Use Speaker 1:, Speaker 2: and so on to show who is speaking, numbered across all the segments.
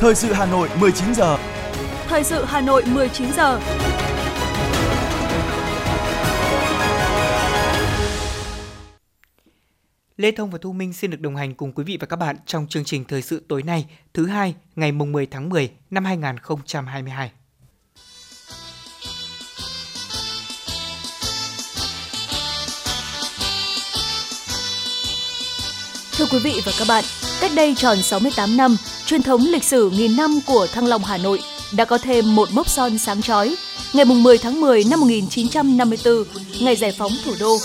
Speaker 1: Thời sự Hà Nội 19 giờ.
Speaker 2: Thời sự Hà Nội 19 giờ.
Speaker 3: Lê Thông và Thu Minh xin được đồng hành cùng quý vị và các bạn trong chương trình thời sự tối nay, thứ hai, ngày mùng 10 tháng 10 năm 2022.
Speaker 2: Thưa quý vị và các bạn, cách đây tròn 68 năm, truyền thống lịch sử nghìn năm của Thăng Long Hà Nội đã có thêm một mốc son sáng chói. Ngày 10 tháng 10 năm 1954, ngày giải phóng thủ đô.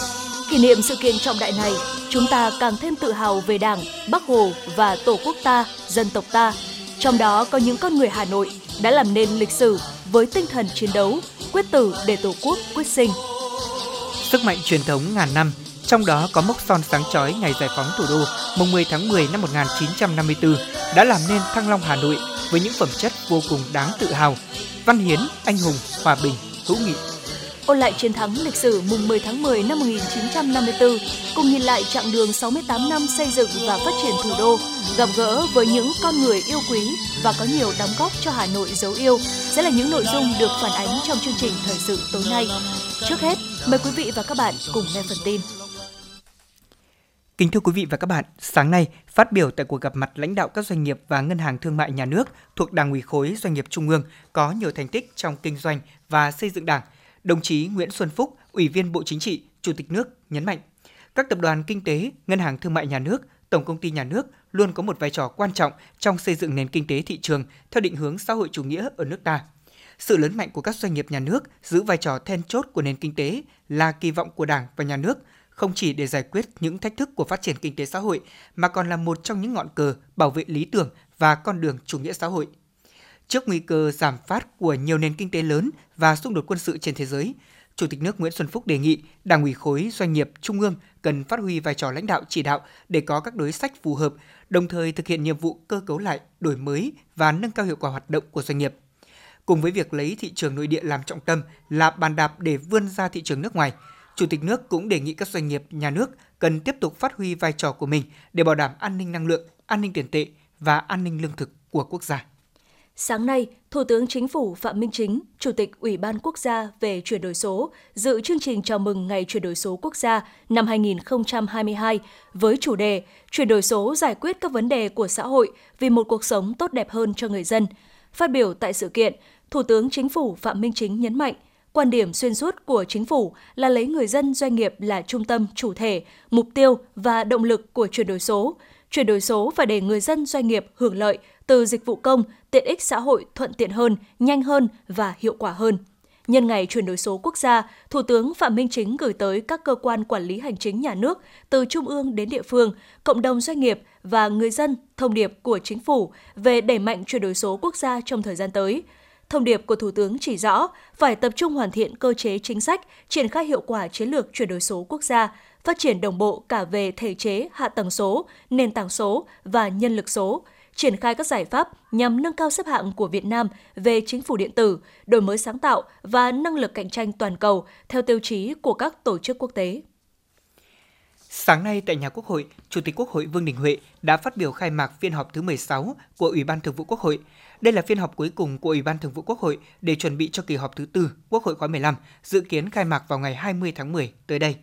Speaker 2: Kỷ niệm sự kiện trọng đại này, chúng ta càng thêm tự hào về Đảng, Bắc Hồ và Tổ quốc ta, dân tộc ta. Trong đó có những con người Hà Nội đã làm nên lịch sử với tinh thần chiến đấu, quyết tử để Tổ quốc quyết sinh.
Speaker 3: Sức mạnh truyền thống ngàn năm trong đó có mốc son sáng chói ngày giải phóng thủ đô mùng 10 tháng 10 năm 1954 đã làm nên Thăng Long Hà Nội với những phẩm chất vô cùng đáng tự hào, văn hiến, anh hùng, hòa bình, hữu nghị.
Speaker 2: Ôn lại chiến thắng lịch sử mùng 10 tháng 10 năm 1954, cùng nhìn lại chặng đường 68 năm xây dựng và phát triển thủ đô, gặp gỡ với những con người yêu quý và có nhiều đóng góp cho Hà Nội dấu yêu sẽ là những nội dung được phản ánh trong chương trình thời sự tối nay. Trước hết, mời quý vị và các bạn cùng nghe phần tin.
Speaker 3: Kính thưa quý vị và các bạn, sáng nay, phát biểu tại cuộc gặp mặt lãnh đạo các doanh nghiệp và ngân hàng thương mại nhà nước thuộc Đảng ủy khối doanh nghiệp Trung ương có nhiều thành tích trong kinh doanh và xây dựng Đảng, đồng chí Nguyễn Xuân Phúc, Ủy viên Bộ Chính trị, Chủ tịch nước nhấn mạnh, các tập đoàn kinh tế, ngân hàng thương mại nhà nước, tổng công ty nhà nước luôn có một vai trò quan trọng trong xây dựng nền kinh tế thị trường theo định hướng xã hội chủ nghĩa ở nước ta. Sự lớn mạnh của các doanh nghiệp nhà nước giữ vai trò then chốt của nền kinh tế là kỳ vọng của Đảng và nhà nước – không chỉ để giải quyết những thách thức của phát triển kinh tế xã hội mà còn là một trong những ngọn cờ bảo vệ lý tưởng và con đường chủ nghĩa xã hội. Trước nguy cơ giảm phát của nhiều nền kinh tế lớn và xung đột quân sự trên thế giới, Chủ tịch nước Nguyễn Xuân Phúc đề nghị Đảng ủy khối doanh nghiệp trung ương cần phát huy vai trò lãnh đạo chỉ đạo để có các đối sách phù hợp, đồng thời thực hiện nhiệm vụ cơ cấu lại, đổi mới và nâng cao hiệu quả hoạt động của doanh nghiệp. Cùng với việc lấy thị trường nội địa làm trọng tâm là bàn đạp để vươn ra thị trường nước ngoài – Chủ tịch nước cũng đề nghị các doanh nghiệp, nhà nước cần tiếp tục phát huy vai trò của mình để bảo đảm an ninh năng lượng, an ninh tiền tệ và an ninh lương thực của quốc gia.
Speaker 2: Sáng nay, Thủ tướng Chính phủ Phạm Minh Chính, Chủ tịch Ủy ban Quốc gia về chuyển đổi số, dự chương trình chào mừng Ngày chuyển đổi số quốc gia năm 2022 với chủ đề Chuyển đổi số giải quyết các vấn đề của xã hội vì một cuộc sống tốt đẹp hơn cho người dân. Phát biểu tại sự kiện, Thủ tướng Chính phủ Phạm Minh Chính nhấn mạnh – Quan điểm xuyên suốt của chính phủ là lấy người dân doanh nghiệp là trung tâm, chủ thể, mục tiêu và động lực của chuyển đổi số. Chuyển đổi số phải để người dân doanh nghiệp hưởng lợi từ dịch vụ công, tiện ích xã hội thuận tiện hơn, nhanh hơn và hiệu quả hơn. Nhân ngày chuyển đổi số quốc gia, Thủ tướng Phạm Minh Chính gửi tới các cơ quan quản lý hành chính nhà nước từ trung ương đến địa phương, cộng đồng doanh nghiệp và người dân thông điệp của chính phủ về đẩy mạnh chuyển đổi số quốc gia trong thời gian tới – Thông điệp của Thủ tướng chỉ rõ phải tập trung hoàn thiện cơ chế chính sách, triển khai hiệu quả chiến lược chuyển đổi số quốc gia, phát triển đồng bộ cả về thể chế, hạ tầng số, nền tảng số và nhân lực số, triển khai các giải pháp nhằm nâng cao xếp hạng của Việt Nam về chính phủ điện tử, đổi mới sáng tạo và năng lực cạnh tranh toàn cầu theo tiêu chí của các tổ chức quốc tế.
Speaker 3: Sáng nay tại nhà Quốc hội, Chủ tịch Quốc hội Vương Đình Huệ đã phát biểu khai mạc phiên họp thứ 16 của Ủy ban Thường vụ Quốc hội. Đây là phiên họp cuối cùng của Ủy ban Thường vụ Quốc hội để chuẩn bị cho kỳ họp thứ tư Quốc hội khóa 15, dự kiến khai mạc vào ngày 20 tháng 10 tới đây.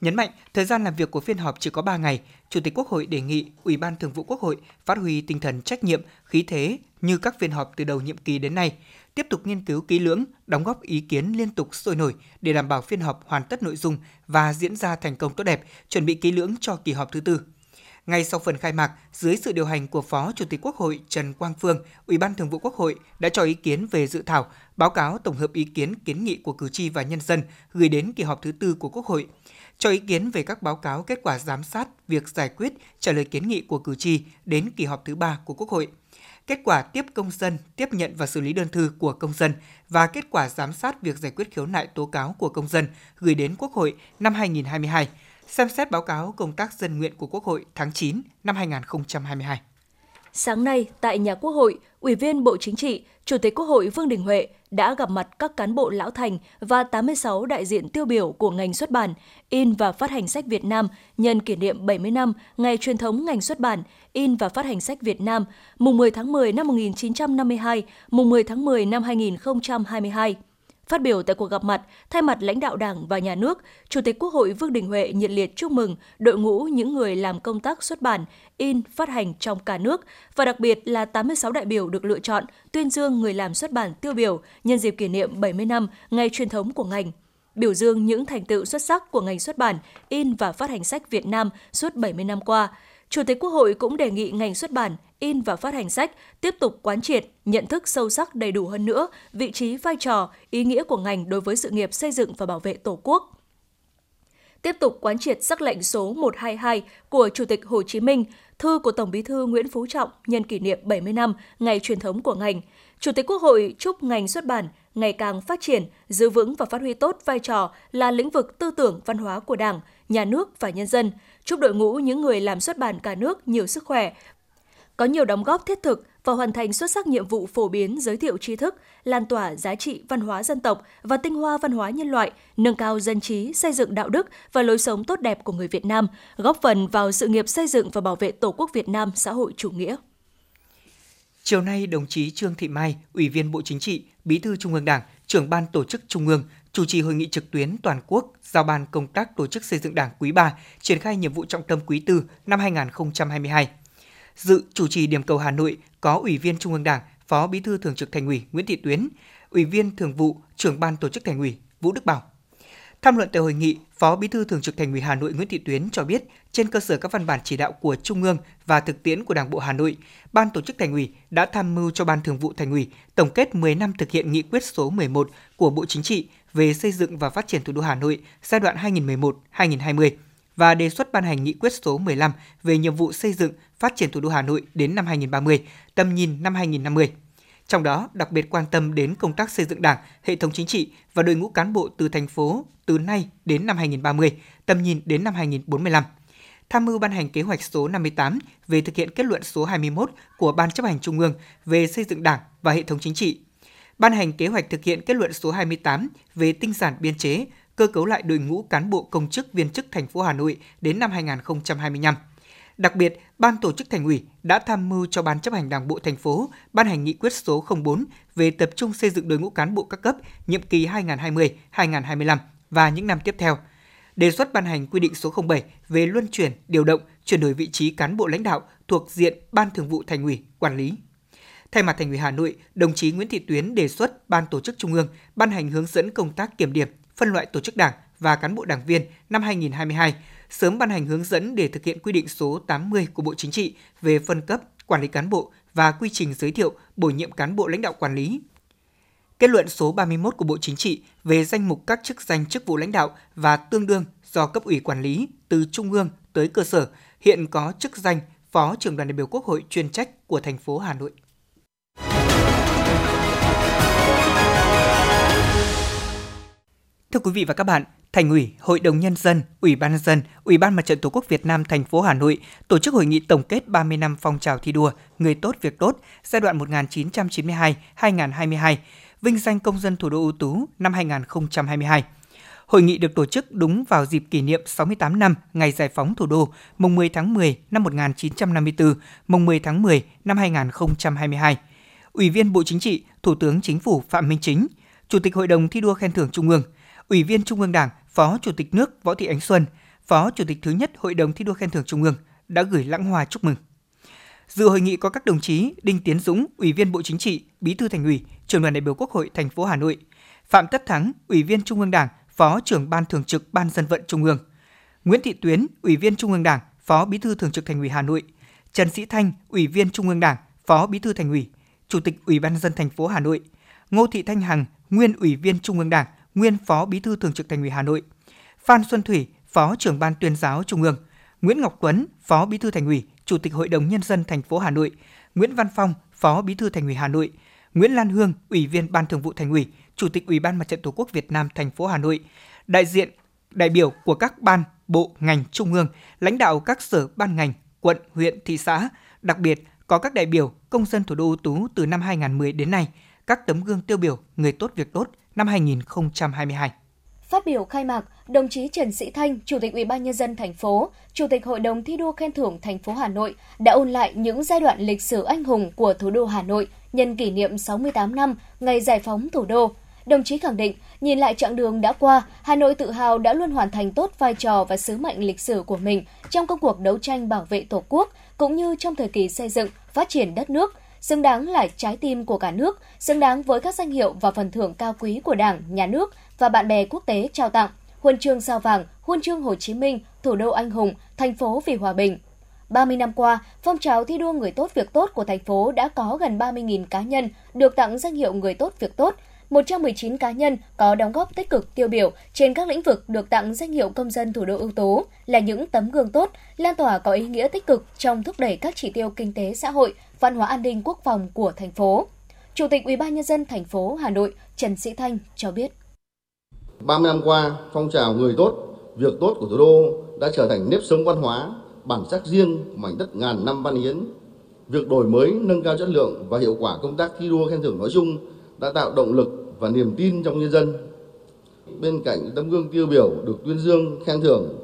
Speaker 3: Nhấn mạnh, thời gian làm việc của phiên họp chỉ có 3 ngày, Chủ tịch Quốc hội đề nghị Ủy ban Thường vụ Quốc hội phát huy tinh thần trách nhiệm, khí thế như các phiên họp từ đầu nhiệm kỳ đến nay, tiếp tục nghiên cứu kỹ lưỡng, đóng góp ý kiến liên tục sôi nổi để đảm bảo phiên họp hoàn tất nội dung và diễn ra thành công tốt đẹp, chuẩn bị kỹ lưỡng cho kỳ họp thứ tư. Ngay sau phần khai mạc, dưới sự điều hành của Phó Chủ tịch Quốc hội Trần Quang Phương, Ủy ban Thường vụ Quốc hội đã cho ý kiến về dự thảo báo cáo tổng hợp ý kiến kiến nghị của cử tri và nhân dân gửi đến kỳ họp thứ tư của Quốc hội, cho ý kiến về các báo cáo kết quả giám sát việc giải quyết trả lời kiến nghị của cử tri đến kỳ họp thứ ba của Quốc hội. Kết quả tiếp công dân, tiếp nhận và xử lý đơn thư của công dân và kết quả giám sát việc giải quyết khiếu nại tố cáo của công dân gửi đến Quốc hội năm 2022 xem xét báo cáo công tác dân nguyện của Quốc hội tháng 9 năm 2022.
Speaker 2: Sáng nay, tại nhà Quốc hội, Ủy viên Bộ Chính trị, Chủ tịch Quốc hội Vương Đình Huệ đã gặp mặt các cán bộ lão thành và 86 đại diện tiêu biểu của ngành xuất bản, in và phát hành sách Việt Nam nhân kỷ niệm 70 năm ngày truyền thống ngành xuất bản, in và phát hành sách Việt Nam, mùng 10 tháng 10 năm 1952, mùng 10 tháng 10 năm 2022. Phát biểu tại cuộc gặp mặt, thay mặt lãnh đạo Đảng và Nhà nước, Chủ tịch Quốc hội Vương Đình Huệ nhiệt liệt chúc mừng đội ngũ những người làm công tác xuất bản, in, phát hành trong cả nước và đặc biệt là 86 đại biểu được lựa chọn tuyên dương người làm xuất bản tiêu biểu nhân dịp kỷ niệm 70 năm ngày truyền thống của ngành biểu dương những thành tựu xuất sắc của ngành xuất bản, in và phát hành sách Việt Nam suốt 70 năm qua. Chủ tịch Quốc hội cũng đề nghị ngành xuất bản, in và phát hành sách tiếp tục quán triệt, nhận thức sâu sắc đầy đủ hơn nữa vị trí, vai trò, ý nghĩa của ngành đối với sự nghiệp xây dựng và bảo vệ Tổ quốc. Tiếp tục quán triệt sắc lệnh số 122 của Chủ tịch Hồ Chí Minh, thư của Tổng Bí thư Nguyễn Phú Trọng nhân kỷ niệm 70 năm ngày truyền thống của ngành. Chủ tịch Quốc hội chúc ngành xuất bản ngày càng phát triển, giữ vững và phát huy tốt vai trò là lĩnh vực tư tưởng văn hóa của Đảng, nhà nước và nhân dân. Chúc đội ngũ những người làm xuất bản cả nước nhiều sức khỏe, có nhiều đóng góp thiết thực và hoàn thành xuất sắc nhiệm vụ phổ biến giới thiệu tri thức, lan tỏa giá trị văn hóa dân tộc và tinh hoa văn hóa nhân loại, nâng cao dân trí, xây dựng đạo đức và lối sống tốt đẹp của người Việt Nam, góp phần vào sự nghiệp xây dựng và bảo vệ Tổ quốc Việt Nam xã hội chủ nghĩa.
Speaker 3: Chiều nay, đồng chí Trương Thị Mai, Ủy viên Bộ Chính trị, Bí thư Trung ương Đảng, trưởng ban tổ chức Trung ương, chủ trì hội nghị trực tuyến toàn quốc giao ban công tác tổ chức xây dựng Đảng quý 3, triển khai nhiệm vụ trọng tâm quý 4 năm 2022. Dự chủ trì điểm cầu Hà Nội có Ủy viên Trung ương Đảng, Phó Bí thư Thường trực Thành ủy Nguyễn Thị Tuyến, Ủy viên Thường vụ, Trưởng ban Tổ chức Thành ủy Vũ Đức Bảo. Tham luận tại hội nghị, Phó Bí thư Thường trực Thành ủy Hà Nội Nguyễn Thị Tuyến cho biết, trên cơ sở các văn bản chỉ đạo của Trung ương và thực tiễn của Đảng bộ Hà Nội, Ban Tổ chức Thành ủy đã tham mưu cho Ban Thường vụ Thành ủy tổng kết 10 năm thực hiện nghị quyết số 11 của Bộ Chính trị về xây dựng và phát triển thủ đô Hà Nội giai đoạn 2011-2020 và đề xuất ban hành nghị quyết số 15 về nhiệm vụ xây dựng, phát triển thủ đô Hà Nội đến năm 2030, tầm nhìn năm 2050. Trong đó, đặc biệt quan tâm đến công tác xây dựng Đảng, hệ thống chính trị và đội ngũ cán bộ từ thành phố từ nay đến năm 2030, tầm nhìn đến năm 2045 tham mưu ban hành kế hoạch số 58 về thực hiện kết luận số 21 của Ban chấp hành Trung ương về xây dựng Đảng và hệ thống chính trị. Ban hành kế hoạch thực hiện kết luận số 28 về tinh giản biên chế, cơ cấu lại đội ngũ cán bộ công chức viên chức thành phố Hà Nội đến năm 2025. Đặc biệt, Ban tổ chức Thành ủy đã tham mưu cho Ban chấp hành Đảng bộ thành phố ban hành nghị quyết số 04 về tập trung xây dựng đội ngũ cán bộ các cấp nhiệm kỳ 2020-2025 và những năm tiếp theo. Đề xuất ban hành quy định số 07 về luân chuyển, điều động, chuyển đổi vị trí cán bộ lãnh đạo thuộc diện Ban Thường vụ Thành ủy quản lý. Thay mặt Thành ủy Hà Nội, đồng chí Nguyễn Thị Tuyến đề xuất Ban tổ chức Trung ương ban hành hướng dẫn công tác kiểm điểm, phân loại tổ chức đảng và cán bộ đảng viên năm 2022, sớm ban hành hướng dẫn để thực hiện quy định số 80 của Bộ Chính trị về phân cấp, quản lý cán bộ và quy trình giới thiệu, bổ nhiệm cán bộ lãnh đạo quản lý. Kết luận số 31 của Bộ Chính trị về danh mục các chức danh chức vụ lãnh đạo và tương đương do cấp ủy quản lý từ trung ương tới cơ sở hiện có chức danh Phó trưởng đoàn đại biểu Quốc hội chuyên trách của thành phố Hà Nội. Thưa quý vị và các bạn, Thành ủy, Hội đồng nhân dân, Ủy ban nhân dân, Ủy ban Mặt trận Tổ quốc Việt Nam thành phố Hà Nội tổ chức hội nghị tổng kết 30 năm phong trào thi đua Người tốt việc tốt giai đoạn 1992-2022, vinh danh công dân thủ đô ưu tú năm 2022. Hội nghị được tổ chức đúng vào dịp kỷ niệm 68 năm ngày giải phóng thủ đô, mùng 10 tháng 10 năm 1954, mùng 10 tháng 10 năm 2022. Ủy viên Bộ Chính trị, Thủ tướng Chính phủ Phạm Minh Chính, Chủ tịch Hội đồng thi đua khen thưởng Trung ương, Ủy viên Trung ương Đảng, Phó Chủ tịch nước Võ Thị Ánh Xuân, Phó Chủ tịch thứ nhất Hội đồng thi đua khen thưởng Trung ương đã gửi lãng hoa chúc mừng. Dự hội nghị có các đồng chí Đinh Tiến Dũng, Ủy viên Bộ Chính trị, Bí thư Thành ủy, Trưởng đoàn đại biểu Quốc hội thành phố Hà Nội, Phạm Tất Thắng, Ủy viên Trung ương Đảng, Phó trưởng Ban Thường trực Ban Dân vận Trung ương, Nguyễn Thị Tuyến, Ủy viên Trung ương Đảng, Phó Bí thư Thường trực Thành ủy Hà Nội, Trần Sĩ Thanh, Ủy viên Trung ương Đảng, Phó Bí thư Thành ủy, Chủ tịch Ủy ban dân thành phố Hà Nội, Ngô Thị Thanh Hằng, nguyên Ủy viên Trung ương Đảng, nguyên Phó Bí thư Thường trực Thành ủy Hà Nội, Phan Xuân Thủy, Phó trưởng Ban Tuyên giáo Trung ương, Nguyễn Ngọc Tuấn, Phó Bí thư Thành ủy, Chủ tịch Hội đồng nhân dân thành phố Hà Nội, Nguyễn Văn Phong, Phó Bí thư Thành ủy Hà Nội, Nguyễn Lan Hương, Ủy viên Ban Thường vụ Thành ủy, Chủ tịch Ủy ban Mặt trận Tổ quốc Việt Nam thành phố Hà Nội, đại diện đại biểu của các ban, bộ, ngành trung ương, lãnh đạo các sở ban ngành, quận, huyện, thị xã, đặc biệt có các đại biểu công dân thủ đô ưu tú từ năm 2010 đến nay, các tấm gương tiêu biểu người tốt việc tốt năm 2022.
Speaker 4: Phát biểu khai mạc, đồng chí Trần Sĩ Thanh, Chủ tịch Ủy ban nhân dân thành phố, Chủ tịch Hội đồng thi đua khen thưởng thành phố Hà Nội đã ôn lại những giai đoạn lịch sử anh hùng của thủ đô Hà Nội nhân kỷ niệm 68 năm ngày giải phóng thủ đô. Đồng chí khẳng định, nhìn lại chặng đường đã qua, Hà Nội tự hào đã luôn hoàn thành tốt vai trò và sứ mệnh lịch sử của mình trong công cuộc đấu tranh bảo vệ Tổ quốc, cũng như trong thời kỳ xây dựng, phát triển đất nước, xứng đáng là trái tim của cả nước, xứng đáng với các danh hiệu và phần thưởng cao quý của Đảng, Nhà nước và bạn bè quốc tế trao tặng, huân chương sao vàng, huân chương Hồ Chí Minh, thủ đô anh hùng, thành phố vì hòa bình. 30 năm qua, phong trào thi đua người tốt việc tốt của thành phố đã có gần 30.000 cá nhân được tặng danh hiệu người tốt việc tốt, 119 cá nhân có đóng góp tích cực tiêu biểu trên các lĩnh vực được tặng danh hiệu công dân thủ đô ưu tố là những tấm gương tốt, lan tỏa có ý nghĩa tích cực trong thúc đẩy các chỉ tiêu kinh tế xã hội, văn hóa an ninh quốc phòng của thành phố. Chủ tịch Ủy ban nhân dân thành phố Hà Nội Trần Sĩ Thanh cho biết:
Speaker 5: 30 năm qua, phong trào người tốt, việc tốt của thủ đô đã trở thành nếp sống văn hóa, bản sắc riêng của mảnh đất ngàn năm văn hiến. Việc đổi mới, nâng cao chất lượng và hiệu quả công tác thi đua khen thưởng nói chung đã tạo động lực và niềm tin trong nhân dân. Bên cạnh tấm gương tiêu biểu được tuyên dương khen thưởng,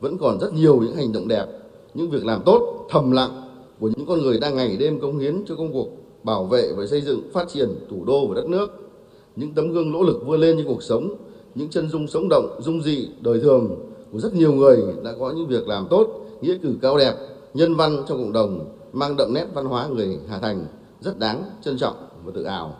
Speaker 5: vẫn còn rất nhiều những hành động đẹp, những việc làm tốt, thầm lặng của những con người đang ngày đêm công hiến cho công cuộc bảo vệ và xây dựng phát triển thủ đô và đất nước. Những tấm gương nỗ lực vươn lên trong cuộc sống, những chân dung sống động, dung dị, đời thường của rất nhiều người đã có những việc làm tốt, nghĩa cử cao đẹp, nhân văn trong cộng đồng, mang đậm nét văn hóa người Hà Thành rất đáng trân trọng và tự hào.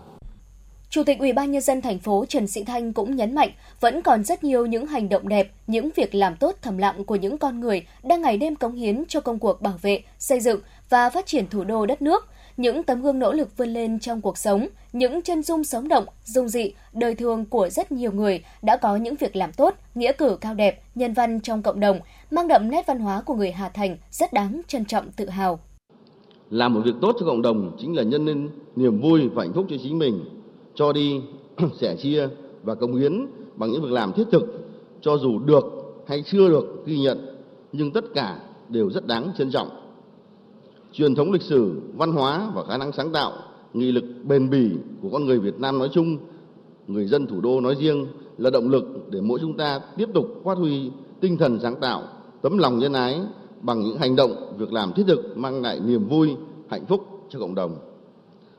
Speaker 4: Chủ tịch Ủy ban nhân dân thành phố Trần Sĩ Thanh cũng nhấn mạnh vẫn còn rất nhiều những hành động đẹp, những việc làm tốt thầm lặng của những con người đang ngày đêm cống hiến cho công cuộc bảo vệ, xây dựng và phát triển thủ đô đất nước, những tấm gương nỗ lực vươn lên trong cuộc sống, những chân dung sống động, dung dị, đời thường của rất nhiều người đã có những việc làm tốt, nghĩa cử cao đẹp, nhân văn trong cộng đồng, mang đậm nét văn hóa của người Hà Thành rất đáng trân trọng tự hào.
Speaker 5: Làm một việc tốt cho cộng đồng chính là nhân lên niềm vui và hạnh phúc cho chính mình, cho đi, sẻ chia và công hiến bằng những việc làm thiết thực, cho dù được hay chưa được ghi nhận, nhưng tất cả đều rất đáng trân trọng. Truyền thống lịch sử, văn hóa và khả năng sáng tạo, nghị lực bền bỉ của con người Việt Nam nói chung, người dân thủ đô nói riêng là động lực để mỗi chúng ta tiếp tục phát huy tinh thần sáng tạo, tấm lòng nhân ái bằng những hành động, việc làm thiết thực mang lại niềm vui, hạnh phúc cho cộng đồng.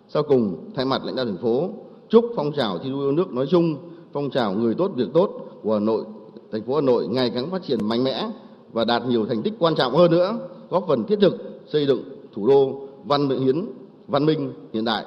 Speaker 5: Sau cùng, thay mặt lãnh đạo thành phố, chúc phong trào thi đua yêu nước nói chung, phong trào người tốt việc tốt của Hà Nội, thành phố Hà Nội ngày càng phát triển mạnh mẽ và đạt nhiều thành tích quan trọng hơn nữa, góp phần thiết thực xây dựng thủ đô văn minh hiến, văn minh hiện đại.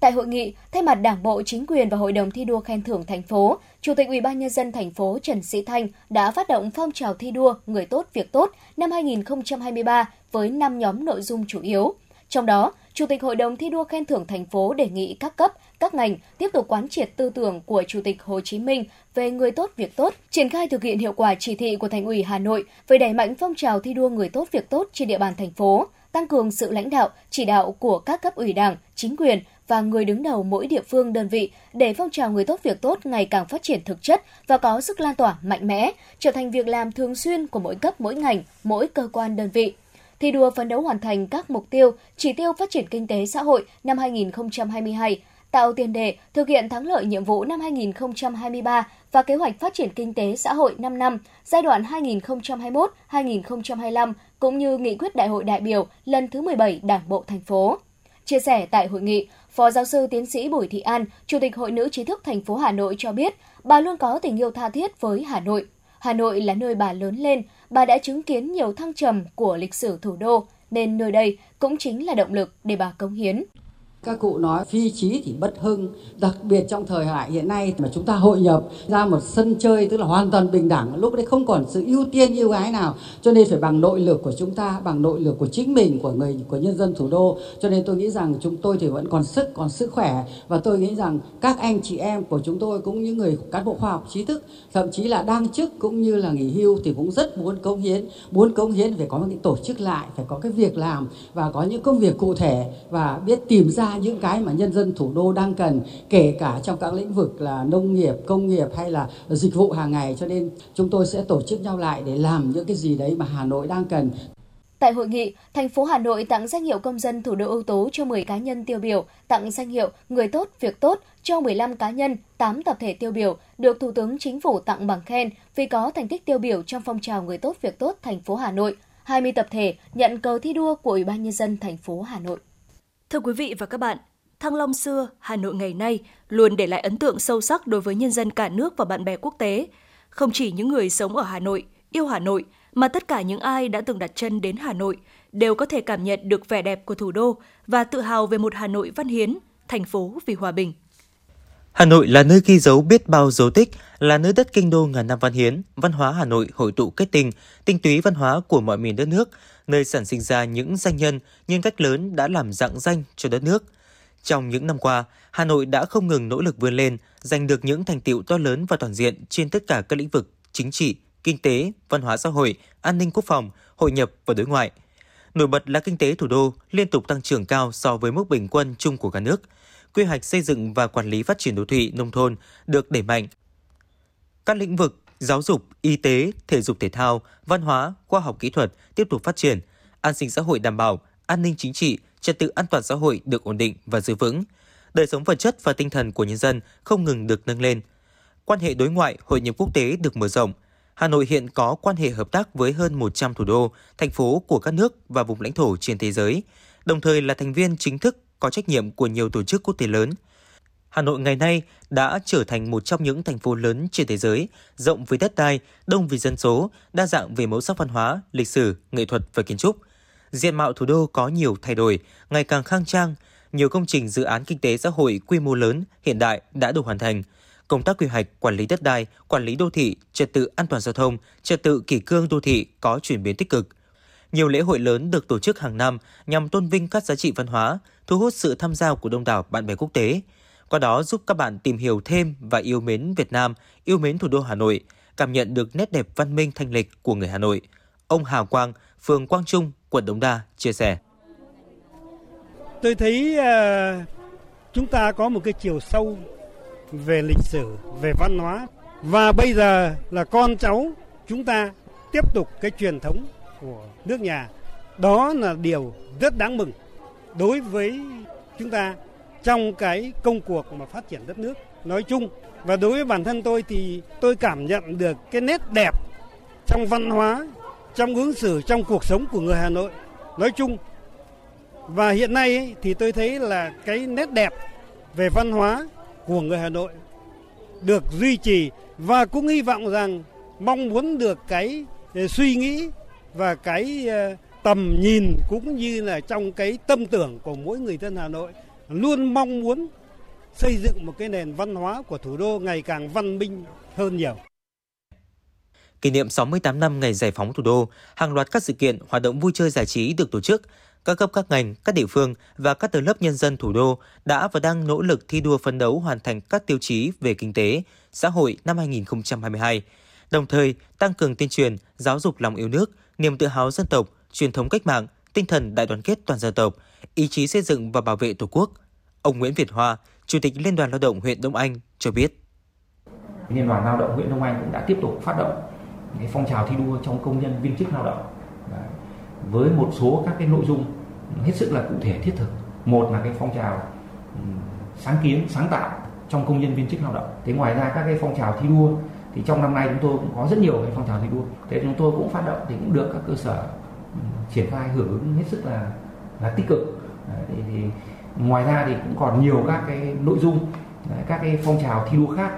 Speaker 4: Tại hội nghị, thay mặt Đảng bộ, chính quyền và Hội đồng thi đua khen thưởng thành phố, Chủ tịch Ủy ban nhân dân thành phố Trần Sĩ Thanh đã phát động phong trào thi đua người tốt việc tốt năm 2023 với 5 nhóm nội dung chủ yếu. Trong đó, Chủ tịch Hội đồng thi đua khen thưởng thành phố đề nghị các cấp, các ngành tiếp tục quán triệt tư tưởng của Chủ tịch Hồ Chí Minh về người tốt việc tốt, triển khai thực hiện hiệu quả chỉ thị của Thành ủy Hà Nội về đẩy mạnh phong trào thi đua người tốt việc tốt trên địa bàn thành phố, tăng cường sự lãnh đạo, chỉ đạo của các cấp ủy Đảng, chính quyền và người đứng đầu mỗi địa phương đơn vị để phong trào người tốt việc tốt ngày càng phát triển thực chất và có sức lan tỏa mạnh mẽ, trở thành việc làm thường xuyên của mỗi cấp, mỗi ngành, mỗi cơ quan đơn vị. Thi đua phấn đấu hoàn thành các mục tiêu, chỉ tiêu phát triển kinh tế xã hội năm 2022, tạo tiền đề thực hiện thắng lợi nhiệm vụ năm 2023 và kế hoạch phát triển kinh tế xã hội 5 năm giai đoạn 2021-2025 cũng như nghị quyết đại hội đại biểu lần thứ 17 Đảng bộ thành phố. Chia sẻ tại hội nghị, Phó giáo sư tiến sĩ Bùi Thị An, Chủ tịch Hội nữ trí thức thành phố Hà Nội cho biết, bà luôn có tình yêu tha thiết với Hà Nội. Hà Nội là nơi bà lớn lên, bà đã chứng kiến nhiều thăng trầm của lịch sử thủ đô, nên nơi đây cũng chính là động lực để bà cống hiến.
Speaker 6: Các cụ nói phi trí thì bất hưng, đặc biệt trong thời đại hiện nay mà chúng ta hội nhập ra một sân chơi tức là hoàn toàn bình đẳng, lúc đấy không còn sự ưu tiên yêu ái nào, cho nên phải bằng nội lực của chúng ta, bằng nội lực của chính mình, của người của nhân dân thủ đô. Cho nên tôi nghĩ rằng chúng tôi thì vẫn còn sức, còn sức khỏe. Và tôi nghĩ rằng các anh chị em của chúng tôi cũng những người cán bộ khoa học trí thức, thậm chí là đang chức cũng như là nghỉ hưu thì cũng rất muốn cống hiến, muốn cống hiến phải có những tổ chức lại, phải có cái việc làm và có những công việc cụ thể và biết tìm ra những cái mà nhân dân thủ đô đang cần kể cả trong các lĩnh vực là nông nghiệp, công nghiệp hay là dịch vụ hàng ngày cho nên chúng tôi sẽ tổ chức nhau lại để làm những cái gì đấy mà Hà Nội đang cần.
Speaker 4: Tại hội nghị, thành phố Hà Nội tặng danh hiệu công dân thủ đô ưu tú cho 10 cá nhân tiêu biểu, tặng danh hiệu người tốt việc tốt cho 15 cá nhân, 8 tập thể tiêu biểu được Thủ tướng Chính phủ tặng bằng khen vì có thành tích tiêu biểu trong phong trào người tốt việc tốt thành phố Hà Nội. 20 tập thể nhận cờ thi đua của Ủy ban nhân dân thành phố Hà Nội.
Speaker 2: Thưa quý vị và các bạn, Thăng Long xưa, Hà Nội ngày nay luôn để lại ấn tượng sâu sắc đối với nhân dân cả nước và bạn bè quốc tế. Không chỉ những người sống ở Hà Nội, yêu Hà Nội, mà tất cả những ai đã từng đặt chân đến Hà Nội đều có thể cảm nhận được vẻ đẹp của thủ đô và tự hào về một Hà Nội văn hiến, thành phố vì hòa bình.
Speaker 7: Hà Nội là nơi ghi dấu biết bao dấu tích, là nơi đất kinh đô ngàn năm văn hiến, văn hóa Hà Nội hội tụ kết tinh, tinh túy văn hóa của mọi miền đất nước, nơi sản sinh ra những danh nhân, nhân cách lớn đã làm dạng danh cho đất nước. Trong những năm qua, Hà Nội đã không ngừng nỗ lực vươn lên, giành được những thành tiệu to lớn và toàn diện trên tất cả các lĩnh vực chính trị, kinh tế, văn hóa xã hội, an ninh quốc phòng, hội nhập và đối ngoại. Nổi bật là kinh tế thủ đô liên tục tăng trưởng cao so với mức bình quân chung của cả nước. Quy hoạch xây dựng và quản lý phát triển đô thị nông thôn được đẩy mạnh. Các lĩnh vực giáo dục, y tế, thể dục thể thao, văn hóa, khoa học kỹ thuật tiếp tục phát triển, an sinh xã hội đảm bảo, an ninh chính trị, trật tự an toàn xã hội được ổn định và giữ vững. Đời sống vật chất và tinh thần của nhân dân không ngừng được nâng lên. Quan hệ đối ngoại, hội nhập quốc tế được mở rộng. Hà Nội hiện có quan hệ hợp tác với hơn 100 thủ đô, thành phố của các nước và vùng lãnh thổ trên thế giới, đồng thời là thành viên chính thức có trách nhiệm của nhiều tổ chức quốc tế lớn. Hà Nội ngày nay đã trở thành một trong những thành phố lớn trên thế giới, rộng về đất đai, đông về dân số, đa dạng về màu sắc văn hóa, lịch sử, nghệ thuật và kiến trúc. Diện mạo thủ đô có nhiều thay đổi, ngày càng khang trang, nhiều công trình dự án kinh tế xã hội quy mô lớn, hiện đại đã được hoàn thành. Công tác quy hoạch, quản lý đất đai, quản lý đô thị, trật tự an toàn giao thông, trật tự kỷ cương đô thị có chuyển biến tích cực. Nhiều lễ hội lớn được tổ chức hàng năm nhằm tôn vinh các giá trị văn hóa, thu hút sự tham gia của đông đảo bạn bè quốc tế. Qua đó giúp các bạn tìm hiểu thêm và yêu mến Việt Nam, yêu mến thủ đô Hà Nội, cảm nhận được nét đẹp văn minh thanh lịch của người Hà Nội. Ông Hà Quang, phường Quang Trung, quận Đống Đa chia sẻ.
Speaker 8: Tôi thấy uh, chúng ta có một cái chiều sâu về lịch sử, về văn hóa và bây giờ là con cháu chúng ta tiếp tục cái truyền thống của nước nhà. Đó là điều rất đáng mừng đối với chúng ta trong cái công cuộc mà phát triển đất nước nói chung và đối với bản thân tôi thì tôi cảm nhận được cái nét đẹp trong văn hóa, trong ứng xử, trong cuộc sống của người Hà Nội nói chung. Và hiện nay ấy, thì tôi thấy là cái nét đẹp về văn hóa của người Hà Nội được duy trì và cũng hy vọng rằng mong muốn được cái ờ, suy nghĩ và cái ờ, tầm nhìn cũng như là trong cái tâm tưởng của mỗi người dân Hà Nội luôn mong muốn xây dựng một cái nền văn hóa của thủ đô ngày càng văn minh hơn nhiều.
Speaker 7: Kỷ niệm 68 năm ngày giải phóng thủ đô, hàng loạt các sự kiện, hoạt động vui chơi giải trí được tổ chức. Các cấp các ngành, các địa phương và các tầng lớp nhân dân thủ đô đã và đang nỗ lực thi đua phấn đấu hoàn thành các tiêu chí về kinh tế, xã hội năm 2022, đồng thời tăng cường tuyên truyền, giáo dục lòng yêu nước, niềm tự hào dân tộc, truyền thống cách mạng, tinh thần đại đoàn kết toàn dân tộc, ý chí xây dựng và bảo vệ Tổ quốc. Ông Nguyễn Việt Hoa, Chủ tịch Liên đoàn Lao động huyện Đông Anh cho biết.
Speaker 9: Liên đoàn Lao động huyện Đông Anh cũng đã tiếp tục phát động cái phong trào thi đua trong công nhân viên chức lao động Đấy. với một số các cái nội dung hết sức là cụ thể thiết thực. Một là cái phong trào sáng kiến, sáng tạo trong công nhân viên chức lao động. Thế ngoài ra các cái phong trào thi đua thì trong năm nay chúng tôi cũng có rất nhiều cái phong trào thi đua. Thế chúng tôi cũng phát động thì cũng được các cơ sở triển khai hưởng ứng hết sức là là tích cực thì, thì ngoài ra thì cũng còn nhiều các cái nội dung các cái phong trào thi đua khác.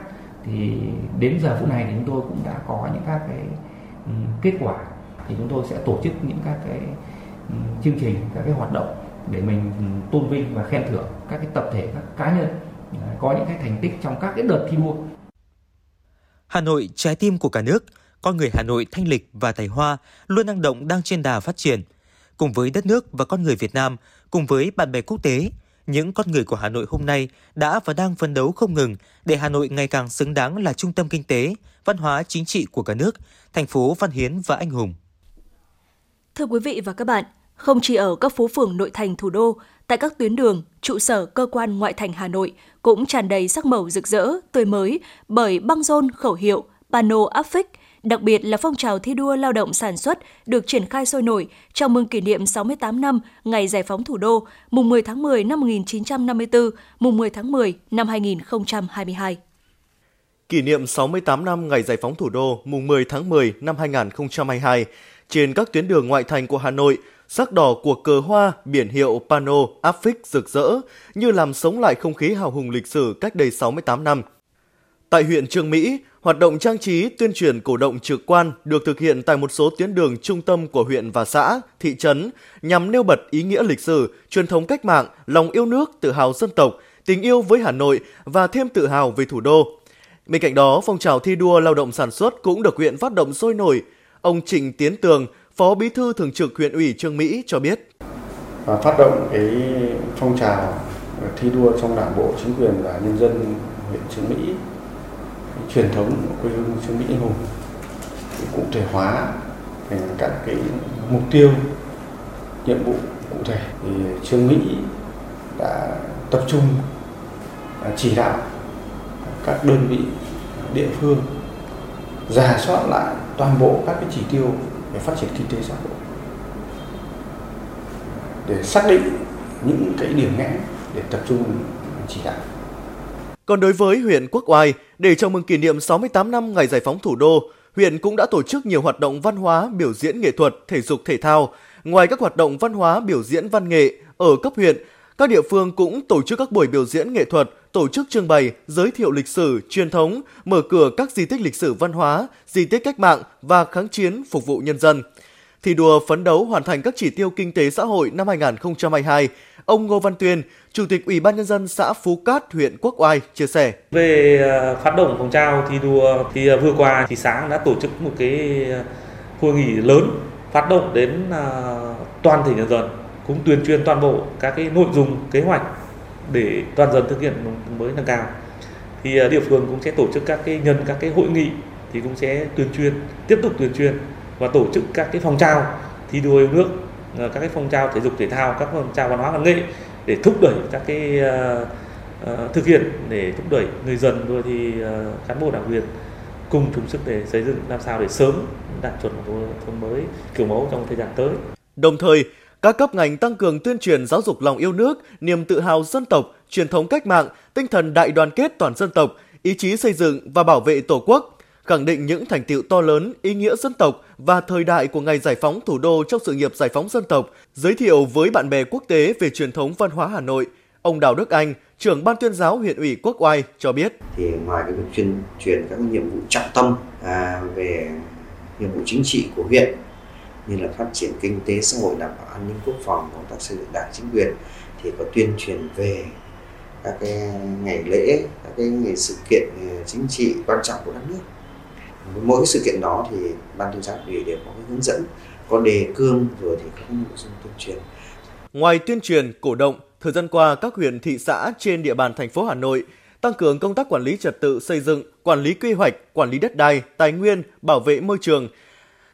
Speaker 9: Thì đến giờ phút này thì chúng tôi cũng đã có những các cái um, kết quả. Thì chúng tôi sẽ tổ chức những các cái um, chương trình các cái hoạt động để mình tôn vinh và khen thưởng các cái tập thể các cá nhân có những cái thành tích trong các cái đợt thi đua.
Speaker 7: Hà Nội trái tim của cả nước, con người Hà Nội thanh lịch và tài hoa luôn năng động đang trên đà phát triển – cùng với đất nước và con người Việt Nam, cùng với bạn bè quốc tế, những con người của Hà Nội hôm nay đã và đang phấn đấu không ngừng để Hà Nội ngày càng xứng đáng là trung tâm kinh tế, văn hóa chính trị của cả nước, thành phố văn hiến và anh hùng.
Speaker 2: Thưa quý vị và các bạn, không chỉ ở các phố phường nội thành thủ đô, tại các tuyến đường, trụ sở cơ quan ngoại thành Hà Nội cũng tràn đầy sắc màu rực rỡ, tươi mới bởi băng rôn khẩu hiệu, pano áp phích,
Speaker 10: đặc biệt là phong trào thi đua lao động sản xuất được triển khai sôi nổi chào mừng kỷ niệm 68 năm ngày giải phóng thủ đô, mùng 10 tháng 10 năm 1954, mùng 10 tháng 10 năm 2022.
Speaker 11: Kỷ niệm 68 năm ngày giải phóng thủ đô, mùng 10 tháng 10 năm 2022, trên các tuyến đường ngoại thành của Hà Nội, sắc đỏ của cờ hoa, biển hiệu, pano, áp phích rực rỡ như làm sống lại không khí hào hùng lịch sử cách đây 68 năm. Tại huyện Trương Mỹ, hoạt động trang trí tuyên truyền cổ động trực quan được thực hiện tại một số tuyến đường trung tâm của huyện và xã, thị trấn nhằm nêu bật ý nghĩa lịch sử, truyền thống cách mạng, lòng yêu nước, tự hào dân tộc, tình yêu với Hà Nội và thêm tự hào về thủ đô. Bên cạnh đó, phong trào thi đua lao động sản xuất cũng được huyện phát động sôi nổi. Ông Trịnh Tiến Tường, Phó Bí thư Thường trực huyện ủy Trương Mỹ cho biết.
Speaker 12: Và phát động cái phong trào thi đua trong đảng bộ, chính quyền và nhân dân huyện Trương Mỹ truyền thống quê hương Trương Mỹ anh hùng. Cụ thể hóa thành các cái mục tiêu, nhiệm vụ cụ thể. Thì Trương Mỹ đã tập trung à, chỉ đạo các đơn vị địa phương giả soát lại toàn bộ các cái chỉ tiêu về phát triển kinh tế xã hội. Để xác định những cái điểm nghẽn để tập trung chỉ đạo.
Speaker 11: Còn đối với huyện Quốc Oai, để chào mừng kỷ niệm 68 năm ngày giải phóng thủ đô, huyện cũng đã tổ chức nhiều hoạt động văn hóa, biểu diễn nghệ thuật, thể dục thể thao. Ngoài các hoạt động văn hóa, biểu diễn văn nghệ ở cấp huyện, các địa phương cũng tổ chức các buổi biểu diễn nghệ thuật, tổ chức trưng bày, giới thiệu lịch sử, truyền thống, mở cửa các di tích lịch sử văn hóa, di tích cách mạng và kháng chiến phục vụ nhân dân. Thi đua phấn đấu hoàn thành các chỉ tiêu kinh tế xã hội năm 2022, ông Ngô Văn Tuyên, Chủ tịch Ủy ban nhân dân xã Phú Cát, huyện Quốc Oai chia sẻ.
Speaker 13: Về à, phát động phong trào thi đua thì à, vừa qua thì xã đã tổ chức một cái à, hội nghị lớn phát động đến toàn thể nhân dân cũng tuyên truyền toàn bộ các cái nội dung kế hoạch để toàn dân thực hiện mới nâng cao thì địa phương cũng sẽ tổ chức các cái nhân các cái hội nghị thì cũng sẽ tuyên truyền tiếp tục tuyên truyền và tổ chức các cái phong trào thi đua yêu nước ờ, các cái phong trào thể dục thể thao các phong trào văn hóa văn nghệ để thúc đẩy các cái uh, uh, thực hiện để thúc đẩy người dân rồi thì uh, cán bộ đảng viên cùng chung sức để xây dựng làm sao để sớm đạt chuẩn nông thôn mới kiểu mẫu trong thời gian tới.
Speaker 11: Đồng thời, các cấp ngành tăng cường tuyên truyền giáo dục lòng yêu nước, niềm tự hào dân tộc, truyền thống cách mạng, tinh thần đại đoàn kết toàn dân tộc, ý chí xây dựng và bảo vệ Tổ quốc, khẳng định những thành tiệu to lớn, ý nghĩa dân tộc và thời đại của ngày giải phóng thủ đô trong sự nghiệp giải phóng dân tộc, giới thiệu với bạn bè quốc tế về truyền thống văn hóa Hà Nội. Ông Đào Đức Anh, trưởng ban tuyên giáo huyện ủy Quốc Oai cho biết.
Speaker 14: Thì ngoài cái việc truyền truyền các nhiệm vụ trọng tâm à, về nhiệm vụ chính trị của huyện như là phát triển kinh tế xã hội đảm bảo an ninh quốc phòng công tác xây dựng đảng chính quyền thì có tuyên truyền về các cái ngày lễ các cái ngày sự kiện à, chính trị quan trọng của đất nước mỗi sự kiện đó thì ban tuyên giáo ủy đều có cái hướng dẫn có đề cương rồi thì có nội dung tuyên truyền
Speaker 11: ngoài tuyên truyền cổ động thời gian qua các huyện thị xã trên địa bàn thành phố Hà Nội tăng cường công tác quản lý trật tự xây dựng, quản lý quy hoạch, quản lý đất đai, tài nguyên, bảo vệ môi trường,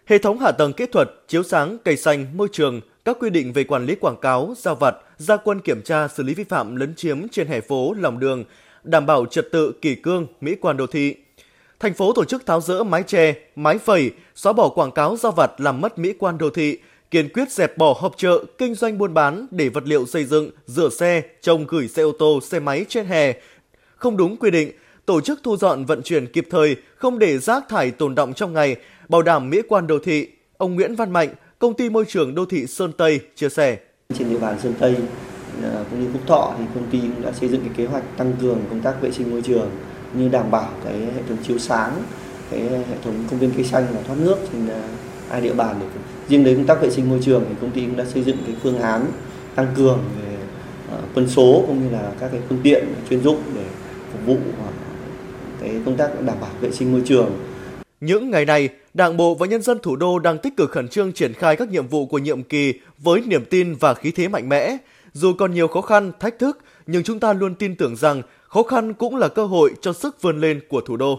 Speaker 11: Hệ thống hạ tầng kỹ thuật, chiếu sáng, cây xanh, môi trường, các quy định về quản lý quảng cáo, giao vặt, gia quân kiểm tra xử lý vi phạm lấn chiếm trên hè phố, lòng đường, đảm bảo trật tự, kỷ cương, mỹ quan đô thị. Thành phố tổ chức tháo rỡ mái che, mái phẩy, xóa bỏ quảng cáo giao vặt làm mất mỹ quan đô thị, kiên quyết dẹp bỏ họp chợ, kinh doanh buôn bán để vật liệu xây dựng, rửa xe, trông gửi xe ô tô, xe máy trên hè. Không đúng quy định, tổ chức thu dọn vận chuyển kịp thời, không để rác thải tồn động trong ngày, bảo đảm mỹ quan đô thị. Ông Nguyễn Văn Mạnh, công ty môi trường đô thị Sơn Tây chia sẻ.
Speaker 15: Trên địa bàn Sơn Tây ờ, cũng như Phúc Thọ thì công ty cũng đã xây dựng cái kế hoạch tăng cường công tác vệ sinh môi trường như đảm bảo cái hệ thống chiếu sáng, cái hệ thống công viên cây xanh và thoát nước trên à, hai địa bàn để riêng đến công tác vệ sinh môi trường thì công ty cũng đã xây dựng cái phương án tăng cường về à, quân số cũng như là các cái phương tiện chuyên dụng để phục vụ à, cái công tác đảm bảo vệ sinh môi trường
Speaker 11: những ngày này, Đảng bộ và nhân dân thủ đô đang tích cực khẩn trương triển khai các nhiệm vụ của nhiệm kỳ với niềm tin và khí thế mạnh mẽ. Dù còn nhiều khó khăn, thách thức, nhưng chúng ta luôn tin tưởng rằng khó khăn cũng là cơ hội cho sức vươn lên của thủ đô.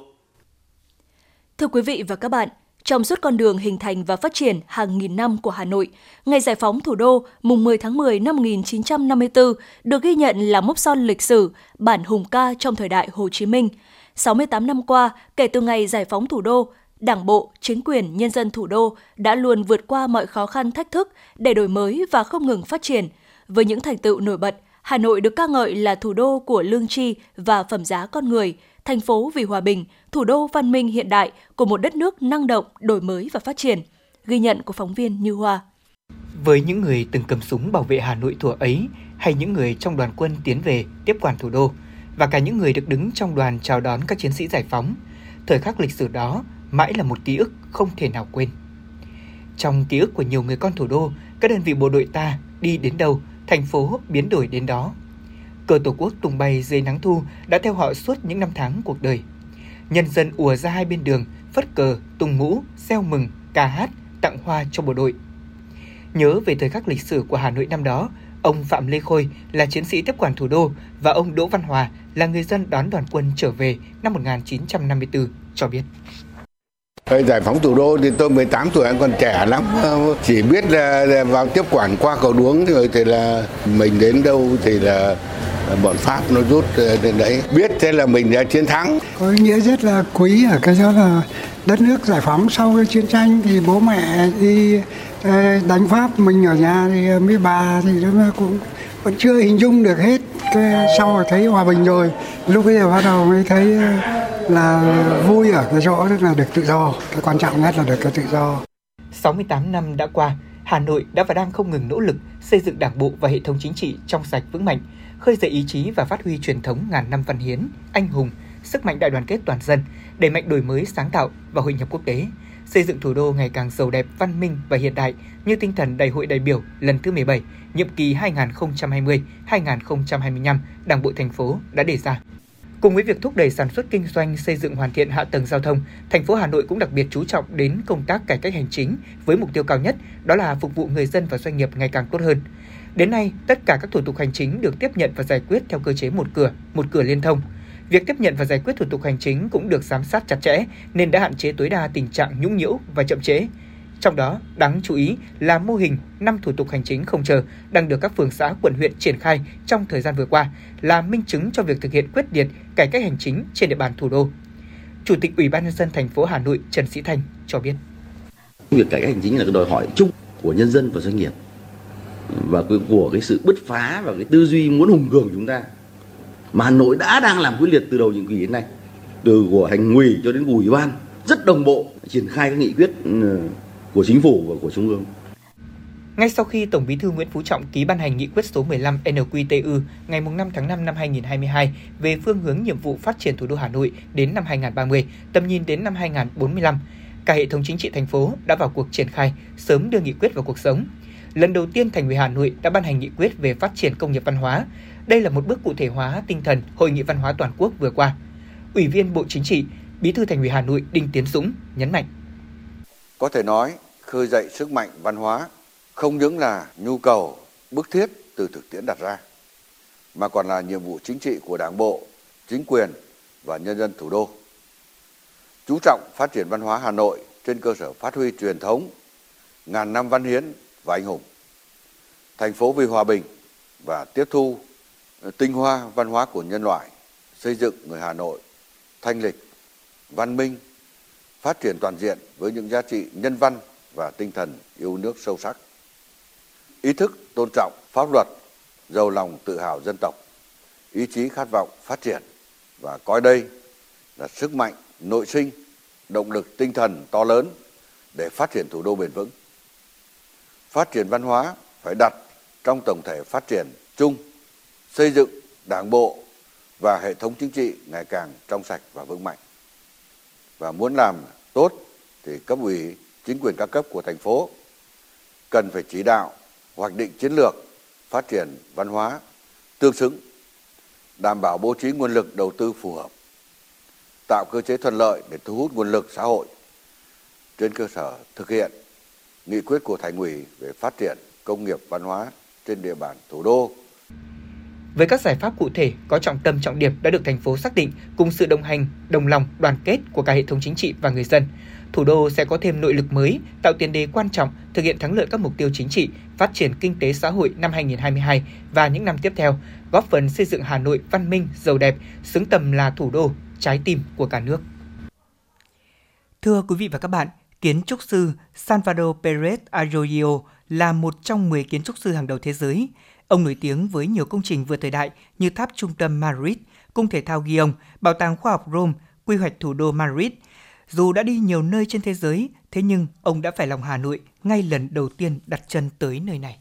Speaker 10: Thưa quý vị và các bạn, trong suốt con đường hình thành và phát triển hàng nghìn năm của Hà Nội, ngày giải phóng thủ đô mùng 10 tháng 10 năm 1954 được ghi nhận là mốc son lịch sử, bản hùng ca trong thời đại Hồ Chí Minh – 68 năm qua, kể từ ngày giải phóng thủ đô,
Speaker 2: Đảng bộ, chính quyền, nhân dân thủ đô đã luôn vượt qua mọi khó khăn thách thức để đổi mới và không ngừng phát triển. Với những thành tựu nổi bật, Hà Nội được ca ngợi là thủ đô của lương tri và phẩm giá con người, thành phố vì hòa bình, thủ đô văn minh hiện đại của một đất nước năng động, đổi mới và phát triển. Ghi nhận của phóng viên Như Hoa.
Speaker 3: Với những người từng cầm súng bảo vệ Hà Nội thuở ấy, hay những người trong đoàn quân tiến về tiếp quản thủ đô, và cả những người được đứng trong đoàn chào đón các chiến sĩ giải phóng, thời khắc lịch sử đó mãi là một ký ức không thể nào quên. Trong ký ức của nhiều người con thủ đô, các đơn vị bộ đội ta đi đến đâu, thành phố biến đổi đến đó. Cờ Tổ quốc tung bay dưới nắng thu đã theo họ suốt những năm tháng cuộc đời. Nhân dân ùa ra hai bên đường, phất cờ, tung mũ, reo mừng, ca hát, tặng hoa cho bộ đội. Nhớ về thời khắc lịch sử của Hà Nội năm đó, ông Phạm Lê Khôi là chiến sĩ tiếp quản thủ đô và ông Đỗ Văn Hòa là người dân đón đoàn quân trở về năm 1954 cho biết.
Speaker 16: Giải phóng thủ đô thì tôi 18 tuổi, anh còn trẻ lắm. Chỉ biết là vào tiếp quản qua cầu đuống rồi thì là mình đến đâu thì là bọn Pháp nó rút ờ, đến đấy. Biết thế là mình đã chiến thắng.
Speaker 17: Có ý nghĩa rất là quý ở cái đó là đất nước giải phóng sau cái chiến tranh thì bố mẹ đi ờ, đánh Pháp, mình ở nhà thì ờ, mấy bà thì cũng vẫn chưa hình dung được hết. Cái sau thấy hòa bình rồi, lúc bây giờ bắt đầu mới thấy là vui ở cái chỗ tức là được tự do cái quan trọng nhất là được cái tự do
Speaker 3: 68 năm đã qua Hà Nội đã và đang không ngừng nỗ lực xây dựng đảng bộ và hệ thống chính trị trong sạch vững mạnh, khơi dậy ý chí và phát huy truyền thống ngàn năm văn hiến, anh hùng, sức mạnh đại đoàn kết toàn dân, đẩy mạnh đổi mới sáng tạo và hội nhập quốc tế, xây dựng thủ đô ngày càng giàu đẹp, văn minh và hiện đại như tinh thần Đại hội đại biểu lần thứ 17, nhiệm kỳ 2020-2025 Đảng bộ thành phố đã đề ra. Cùng với việc thúc đẩy sản xuất kinh doanh, xây dựng hoàn thiện hạ tầng giao thông, thành phố Hà Nội cũng đặc biệt chú trọng đến công tác cải cách hành chính với mục tiêu cao nhất đó là phục vụ người dân và doanh nghiệp ngày càng tốt hơn. Đến nay, tất cả các thủ tục hành chính được tiếp nhận và giải quyết theo cơ chế một cửa, một cửa liên thông. Việc tiếp nhận và giải quyết thủ tục hành chính cũng được giám sát chặt chẽ nên đã hạn chế tối đa tình trạng nhũng nhiễu và chậm trễ. Trong đó, đáng chú ý là mô hình 5 thủ tục hành chính không chờ đang được các phường xã quận huyện triển khai trong thời gian vừa qua là minh chứng cho việc thực hiện quyết liệt cải cách hành chính trên địa bàn thủ đô. Chủ tịch Ủy ban nhân dân thành phố Hà Nội Trần Sĩ Thanh cho biết.
Speaker 18: Việc cải cách hành chính là cái đòi hỏi chung của nhân dân và doanh nghiệp và của cái sự bứt phá và cái tư duy muốn hùng cường chúng ta mà Hà Nội đã đang làm quyết liệt từ đầu nhiệm kỳ đến nay từ của hành ủy cho đến ủy ban rất đồng bộ triển khai các nghị quyết ừ, của chính phủ và của trung ương.
Speaker 3: Ngay sau khi Tổng Bí thư Nguyễn Phú Trọng ký ban hành nghị quyết số 15 NQTU ngày 5 tháng 5 năm 2022 về phương hướng nhiệm vụ phát triển thủ đô Hà Nội đến năm 2030, tầm nhìn đến năm 2045, cả hệ thống chính trị thành phố đã vào cuộc triển khai, sớm đưa nghị quyết vào cuộc sống. Lần đầu tiên Thành ủy Hà Nội đã ban hành nghị quyết về phát triển công nghiệp văn hóa. Đây là một bước cụ thể hóa tinh thần Hội nghị văn hóa toàn quốc vừa qua. Ủy viên Bộ Chính trị, Bí thư Thành ủy Hà Nội Đinh Tiến Dũng nhấn mạnh:
Speaker 19: Có thể nói, khơi dậy sức mạnh văn hóa không những là nhu cầu bức thiết từ thực tiễn đặt ra mà còn là nhiệm vụ chính trị của Đảng bộ, chính quyền và nhân dân thủ đô. Chú trọng phát triển văn hóa Hà Nội trên cơ sở phát huy truyền thống ngàn năm văn hiến và anh hùng. Thành phố vì hòa bình và tiếp thu ờ, tinh hoa văn hóa của nhân loại, xây dựng người Hà Nội thanh lịch, văn minh, phát triển toàn diện với những giá trị nhân văn và tinh thần yêu nước sâu sắc. Ý thức tôn trọng pháp luật, giàu lòng tự hào dân tộc, ý chí khát vọng phát triển và coi đây là sức mạnh nội sinh, động lực tinh thần to lớn để phát triển thủ đô bền vững. Phát triển văn hóa phải đặt trong tổng thể phát triển chung, xây dựng đảng bộ và hệ thống chính trị ngày càng trong sạch và vững mạnh. Và muốn làm tốt thì cấp ủy chính quyền các cấp của thành phố. Cần phải chỉ đạo hoạch định chiến lược phát triển văn hóa tương xứng, đảm bảo bố trí nguồn lực đầu tư phù hợp, tạo cơ chế thuận lợi để thu hút nguồn lực xã hội. Trên cơ sở thực hiện nghị quyết của thành ủy về phát triển công nghiệp văn hóa trên địa bàn thủ đô.
Speaker 3: Với các giải pháp cụ thể có trọng tâm trọng điểm đã được thành phố xác định cùng sự đồng hành, đồng lòng, đoàn kết của cả hệ thống chính trị và người dân, thủ đô sẽ có thêm nội lực mới, tạo tiền đề quan trọng thực hiện thắng lợi các mục tiêu chính trị, phát triển kinh tế xã hội năm 2022 và những năm tiếp theo, góp phần xây dựng Hà Nội văn minh, giàu đẹp, xứng tầm là thủ đô, trái tim của cả nước. Thưa quý vị và các bạn, kiến trúc sư Salvador Perez Arroyo là một trong 10 kiến trúc sư hàng đầu thế giới. Ông nổi tiếng với nhiều công trình vượt thời đại như tháp trung tâm Madrid, cung thể thao Guion, bảo tàng khoa học Rome, quy hoạch thủ đô Madrid. Dù đã đi nhiều nơi trên thế giới, thế nhưng ông đã phải lòng Hà Nội ngay lần đầu tiên đặt chân tới nơi này.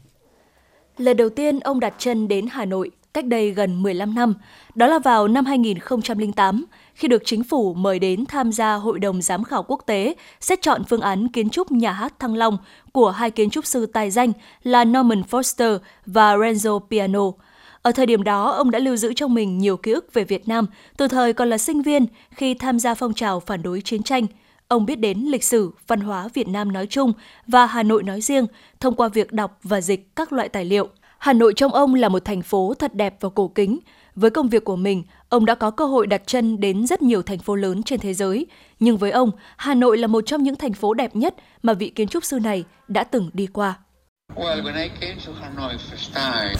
Speaker 2: Lần đầu tiên ông đặt chân đến Hà Nội cách đây gần 15 năm, đó là vào năm 2008, khi được chính phủ mời đến tham gia Hội đồng Giám khảo quốc tế xét chọn phương án kiến trúc nhà hát Thăng Long của hai kiến trúc sư tài danh là Norman Foster và Renzo Piano. Ở thời điểm đó, ông đã lưu giữ trong mình nhiều ký ức về Việt Nam từ thời còn là sinh viên khi tham gia phong trào phản đối chiến tranh. Ông biết đến lịch sử, văn hóa Việt Nam nói chung và Hà Nội nói riêng thông qua việc đọc và dịch các loại tài liệu – Hà Nội trong ông là một thành phố thật đẹp và cổ kính. Với công việc của mình, ông đã có cơ hội đặt chân đến rất nhiều thành phố lớn trên thế giới. Nhưng với ông, Hà Nội là một trong những thành phố đẹp nhất mà vị kiến trúc sư này đã từng đi qua. Well, when I came to Hanoi first time,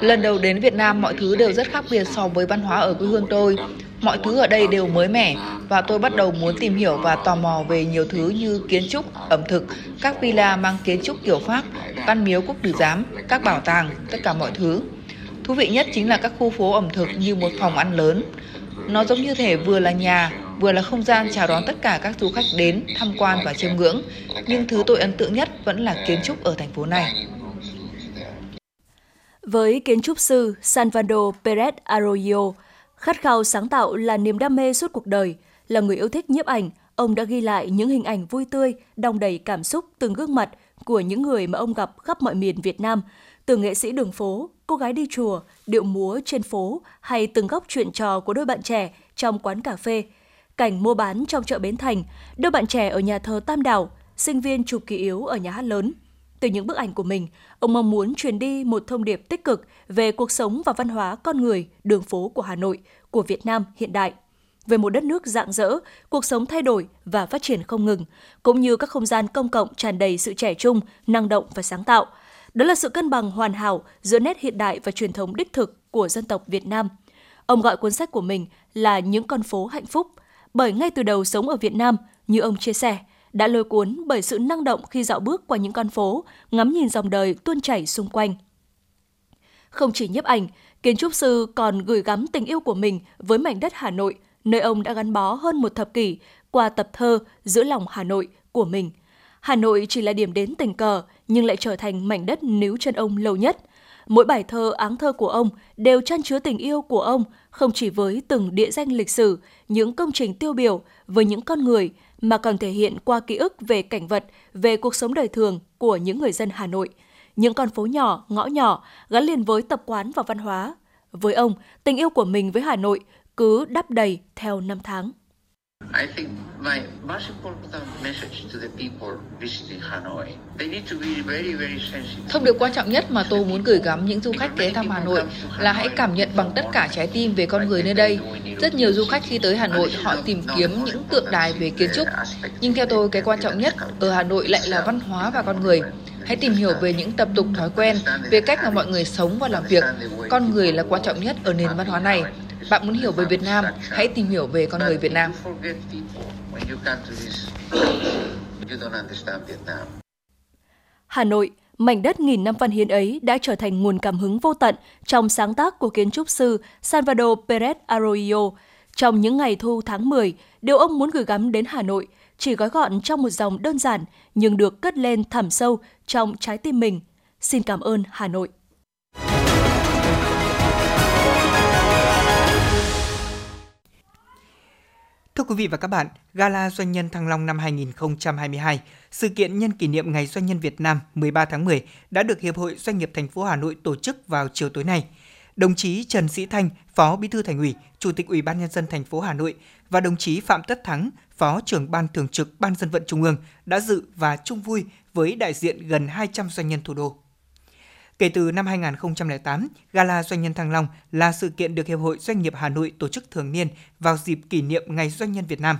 Speaker 20: Lần đầu đến Việt Nam, mọi thứ đều rất khác biệt so với văn hóa ở quê hương tôi. Mọi thứ ở đây đều mới mẻ và tôi bắt đầu muốn tìm hiểu và tò mò về nhiều thứ như kiến trúc, ẩm thực, các villa mang kiến trúc kiểu Pháp, văn miếu quốc tử giám, các bảo tàng, tất cả mọi thứ. Thú vị nhất chính là các khu phố ẩm thực như một phòng ăn lớn. Nó giống như thể vừa là nhà, vừa là không gian chào đón tất cả các du khách đến tham quan và chiêm ngưỡng. Nhưng thứ tôi ấn tượng nhất vẫn là kiến trúc ở thành phố này.
Speaker 2: Với kiến trúc sư Salvador Perez Arroyo, khát khao sáng tạo là niềm đam mê suốt cuộc đời. Là người yêu thích nhiếp ảnh, ông đã ghi lại những hình ảnh vui tươi, đong đầy cảm xúc từng gương mặt của những người mà ông gặp khắp mọi miền Việt Nam, từ nghệ sĩ đường phố, cô gái đi chùa, điệu múa trên phố hay từng góc chuyện trò của đôi bạn trẻ trong quán cà phê – cảnh mua bán trong chợ Bến Thành, đôi bạn trẻ ở nhà thờ Tam Đảo, sinh viên chụp kỳ yếu ở nhà hát lớn. Từ những bức ảnh của mình, ông mong muốn truyền đi một thông điệp tích cực về cuộc sống và văn hóa con người, đường phố của Hà Nội, của Việt Nam hiện đại. Về một đất nước rạng rỡ, cuộc sống thay đổi và phát triển không ngừng, cũng như các không gian công cộng tràn đầy sự trẻ trung, năng động và sáng tạo. Đó là sự cân bằng hoàn hảo giữa nét hiện đại và truyền thống đích thực của dân tộc Việt Nam. Ông gọi cuốn sách của mình là Những con phố hạnh phúc – bởi ngay từ đầu sống ở Việt Nam, như ông chia sẻ, đã lôi cuốn bởi sự năng động khi dạo bước qua những con phố, ngắm nhìn dòng đời tuôn chảy xung quanh. Không chỉ nhiếp ảnh, kiến trúc sư còn gửi gắm tình yêu của mình với mảnh đất Hà Nội, nơi ông đã gắn bó hơn một thập kỷ qua tập thơ Giữa lòng Hà Nội của mình. Hà Nội chỉ là điểm đến tình cờ, nhưng lại trở thành mảnh đất níu chân ông lâu nhất – Mỗi bài thơ áng thơ của ông đều chan chứa tình yêu của ông không chỉ với từng địa danh lịch sử, những công trình tiêu biểu với những con người mà còn thể hiện qua ký ức về cảnh vật, về cuộc sống đời thường của những người dân Hà Nội. Những con phố nhỏ, ngõ nhỏ gắn liền với tập quán và văn hóa. Với ông, tình yêu của mình với Hà Nội cứ đắp đầy theo năm tháng. I think my most important message to the people visiting Hanoi, they need to be very very sensitive. Thông điệp quan trọng nhất mà tôi muốn gửi gắm những du khách ghé thăm Hà Nội là hãy cảm nhận bằng tất cả trái tim về con người nơi đây. Rất nhiều du khách khi tới Hà Nội họ tìm kiếm những tượng đài về kiến trúc, nhưng theo tôi cái quan trọng nhất ở Hà Nội lại là văn hóa và con người. Hãy tìm hiểu về những tập tục thói quen, về cách mà mọi người sống và làm việc. Con người là quan trọng nhất ở nền văn hóa này bạn muốn hiểu về Việt Nam, hãy tìm hiểu về con người Việt Nam. Hà Nội, mảnh đất nghìn năm văn hiến ấy đã trở thành nguồn cảm hứng vô tận trong sáng tác của kiến trúc sư Salvador Perez Arroyo. Trong những ngày thu tháng 10, điều ông muốn gửi gắm đến Hà Nội chỉ gói gọn trong một dòng đơn giản nhưng được cất lên thẳm sâu trong trái tim mình. Xin cảm ơn Hà Nội.
Speaker 3: Thưa quý vị và các bạn, Gala Doanh nhân Thăng Long năm 2022, sự kiện nhân kỷ niệm Ngày Doanh nhân Việt Nam 13 tháng 10 đã được Hiệp hội Doanh nghiệp thành phố Hà Nội tổ chức vào chiều tối nay. Đồng chí Trần Sĩ Thanh, Phó Bí thư Thành ủy, Chủ tịch Ủy ban nhân dân thành phố Hà Nội và đồng chí Phạm Tất Thắng, Phó trưởng Ban Thường trực Ban dân vận Trung ương đã dự và chung vui với đại diện gần 200 doanh nhân thủ đô. Kể từ năm 2008, Gala Doanh nhân Thăng Long là sự kiện được Hiệp hội Doanh nghiệp Hà Nội tổ chức thường niên vào dịp kỷ niệm Ngày Doanh nhân Việt Nam.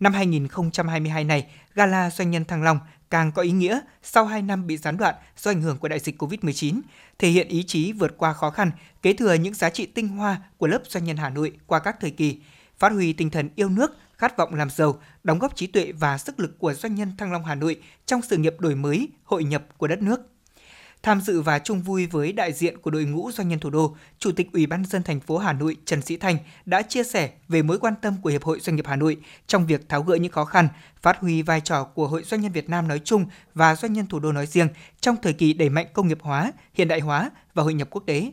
Speaker 3: Năm 2022 này, Gala Doanh nhân Thăng Long càng có ý nghĩa sau 2 năm bị gián đoạn do ảnh hưởng của đại dịch COVID-19, thể hiện ý chí vượt qua khó khăn, kế thừa những giá trị tinh hoa của lớp doanh nhân Hà Nội qua các thời kỳ, phát huy tinh thần yêu nước, khát vọng làm giàu, đóng góp trí tuệ và sức lực của doanh nhân Thăng Long Hà Nội trong sự nghiệp đổi mới, hội nhập của đất nước. Tham dự và chung vui với đại diện của đội ngũ doanh nhân thủ đô, Chủ tịch Ủy ban dân thành phố Hà Nội Trần Sĩ Thanh đã chia sẻ về mối quan tâm của Hiệp hội Doanh nghiệp Hà Nội trong việc tháo gỡ những khó khăn, phát huy vai trò của Hội Doanh nhân Việt Nam nói chung và doanh nhân thủ đô nói riêng trong thời kỳ đẩy mạnh công nghiệp hóa, hiện đại hóa và hội nhập quốc tế.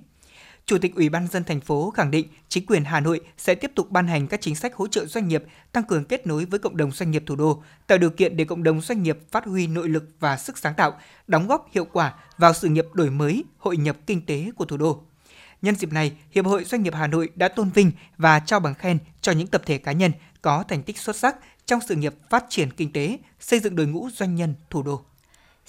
Speaker 3: Chủ tịch Ủy ban dân thành phố khẳng định chính quyền Hà Nội sẽ tiếp tục ban hành các chính sách hỗ trợ doanh nghiệp, tăng cường kết nối với cộng đồng doanh nghiệp thủ đô, tạo điều kiện để cộng đồng doanh nghiệp phát huy nội lực và sức sáng tạo, đóng góp hiệu quả vào sự nghiệp đổi mới, hội nhập kinh tế của thủ đô. Nhân dịp này, Hiệp hội Doanh nghiệp Hà Nội đã tôn vinh và trao bằng khen cho những tập thể cá nhân có thành tích xuất sắc trong sự nghiệp phát triển kinh tế, xây dựng đội ngũ doanh nhân thủ đô.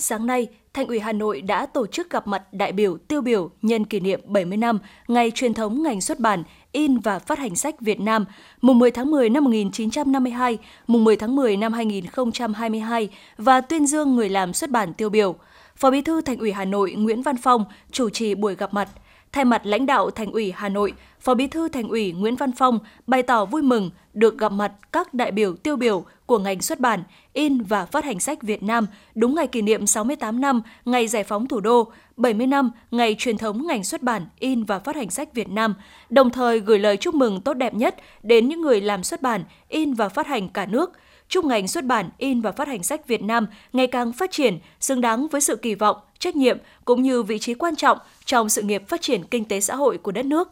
Speaker 2: Sáng nay, Thành ủy Hà Nội đã tổ chức gặp mặt đại biểu tiêu biểu nhân kỷ niệm 70 năm ngày truyền thống ngành xuất bản, in và phát hành sách Việt Nam, mùng 10 tháng 10 năm 1952, mùng 10 tháng 10 năm 2022 và tuyên dương người làm xuất bản tiêu biểu. Phó Bí thư Thành ủy Hà Nội Nguyễn Văn Phong chủ trì buổi gặp mặt. Thay mặt lãnh đạo Thành ủy Hà Nội, Phó Bí thư Thành ủy Nguyễn Văn Phong bày tỏ vui mừng được gặp mặt các đại biểu tiêu biểu của ngành xuất bản, in và phát hành sách Việt Nam đúng ngày kỷ niệm 68 năm ngày giải phóng thủ đô, 70 năm ngày truyền thống ngành xuất bản, in và phát hành sách Việt Nam, đồng thời gửi lời chúc mừng tốt đẹp nhất đến những người làm xuất bản, in và phát hành cả nước – chúc ngành xuất bản, in và phát hành sách Việt Nam ngày càng phát triển, xứng đáng với sự kỳ vọng, trách nhiệm cũng như vị trí quan trọng trong sự nghiệp phát triển kinh tế xã hội của đất nước.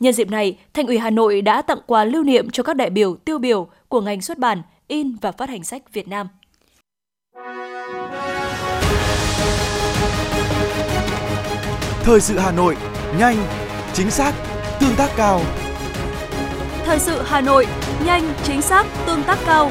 Speaker 2: Nhân dịp này, Thành ủy Hà Nội đã tặng quà lưu niệm cho các đại biểu tiêu biểu của ngành xuất bản, in và phát hành sách Việt Nam.
Speaker 1: Thời sự Hà Nội, nhanh, chính xác, tương tác cao.
Speaker 2: Thời sự Hà Nội, nhanh, chính xác, tương tác cao.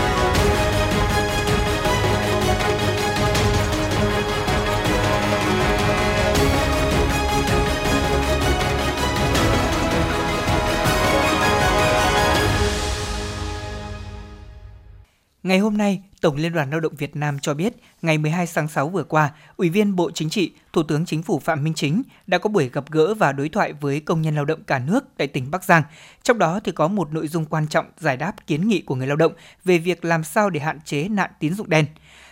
Speaker 3: Ngày hôm nay, Tổng Liên đoàn Lao động Việt Nam cho biết, ngày 12 tháng 6 vừa qua, Ủy viên Bộ Chính trị, Thủ tướng Chính phủ Phạm Minh Chính đã có buổi gặp gỡ và đối thoại với công nhân lao động cả nước tại tỉnh Bắc Giang. Trong đó thì có một nội dung quan trọng giải đáp kiến nghị của người lao động về việc làm sao để hạn chế nạn tín dụng đen.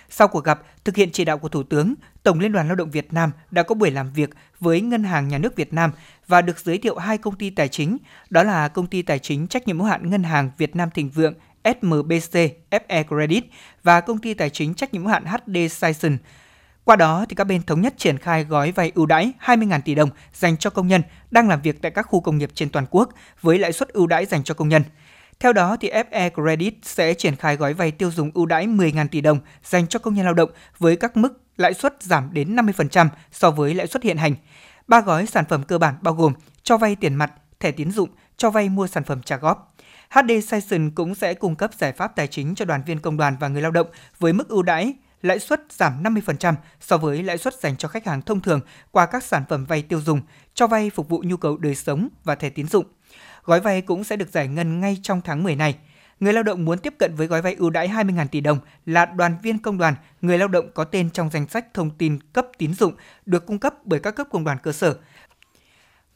Speaker 3: Sau cuộc gặp, thực hiện chỉ đạo của Thủ tướng, Tổng Liên đoàn Lao động Việt Nam đã có buổi làm việc với Ngân hàng Nhà nước Việt Nam và được giới thiệu hai công ty tài chính, đó là công ty tài chính trách nhiệm hữu hạn Ngân hàng Việt Nam Thịnh Vượng SMBC FE Credit và công ty tài chính trách nhiệm hữu hạn HD Sison. Qua đó thì các bên thống nhất triển khai gói vay ưu đãi 20.000 tỷ đồng dành cho công nhân đang làm việc tại các khu công nghiệp trên toàn quốc với lãi suất ưu đãi dành cho công nhân. Theo đó thì FE Credit sẽ triển khai gói vay tiêu dùng ưu đãi 10.000 tỷ đồng dành cho công nhân lao động với các mức lãi suất giảm đến 50% so với lãi suất hiện hành. Ba gói sản phẩm cơ bản bao gồm cho vay tiền mặt, thẻ tín dụng, cho vay mua sản phẩm trả góp. HD Session cũng sẽ cung cấp giải pháp tài chính cho đoàn viên công đoàn và người lao động với mức ưu đãi lãi suất giảm 50% so với lãi suất dành cho khách hàng thông thường qua các sản phẩm vay tiêu dùng, cho vay phục vụ nhu cầu đời sống và thẻ tín dụng. Gói vay cũng sẽ được giải ngân ngay trong tháng 10 này. Người lao động muốn tiếp cận với gói vay ưu đãi 20.000 tỷ đồng là đoàn viên công đoàn, người lao động có tên trong danh sách thông tin cấp tín dụng được cung cấp bởi các cấp công đoàn cơ sở.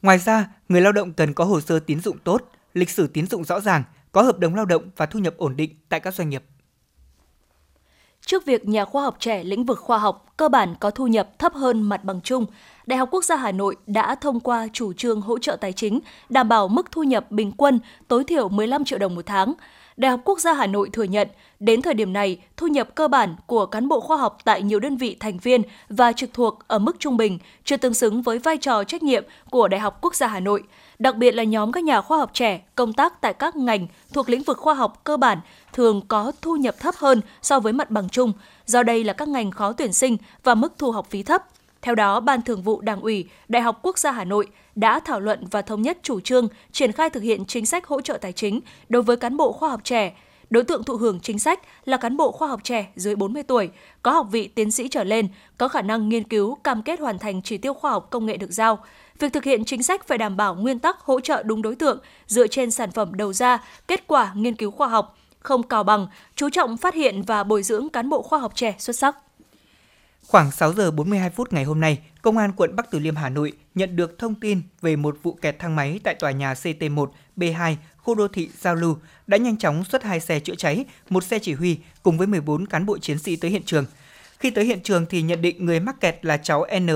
Speaker 3: Ngoài ra, người lao động cần có hồ sơ tín dụng tốt, lịch sử tín dụng rõ ràng, có hợp đồng lao động và thu nhập ổn định tại các doanh nghiệp.
Speaker 2: Trước việc nhà khoa học trẻ lĩnh vực khoa học cơ bản có thu nhập thấp hơn mặt bằng chung, Đại học Quốc gia Hà Nội đã thông qua chủ trương hỗ trợ tài chính đảm bảo mức thu nhập bình quân tối thiểu 15 triệu đồng một tháng. Đại học Quốc gia Hà Nội thừa nhận, đến thời điểm này, thu nhập cơ bản của cán bộ khoa học tại nhiều đơn vị thành viên và trực thuộc ở mức trung bình, chưa tương xứng với vai trò trách nhiệm của Đại học Quốc gia Hà Nội – đặc biệt là nhóm các nhà khoa học trẻ công tác tại các ngành thuộc lĩnh vực khoa học cơ bản thường có thu nhập thấp hơn so với mặt bằng chung, do đây là các ngành khó tuyển sinh và mức thu học phí thấp. Theo đó, Ban Thường vụ Đảng ủy Đại học Quốc gia Hà Nội đã thảo luận và thống nhất chủ trương triển khai thực hiện chính sách hỗ trợ tài chính đối với cán bộ khoa học trẻ. Đối tượng thụ hưởng chính sách là cán bộ khoa học trẻ dưới 40 tuổi, có học vị tiến sĩ trở lên, có khả năng nghiên cứu, cam kết hoàn thành chỉ tiêu khoa học công nghệ được giao, Việc thực hiện chính sách phải đảm bảo nguyên tắc hỗ trợ đúng đối tượng dựa trên sản phẩm đầu ra, kết quả nghiên cứu khoa học, không cào bằng, chú trọng phát hiện và bồi dưỡng cán bộ khoa học trẻ xuất sắc.
Speaker 3: Khoảng 6 giờ 42 phút ngày hôm nay, Công an quận Bắc Từ Liêm Hà Nội nhận được thông tin về một vụ kẹt thang máy tại tòa nhà CT1, B2, khu đô thị Giao lưu đã nhanh chóng xuất hai xe chữa cháy, một xe chỉ huy cùng với 14 cán bộ chiến sĩ tới hiện trường. Khi tới hiện trường thì nhận định người mắc kẹt là cháu N.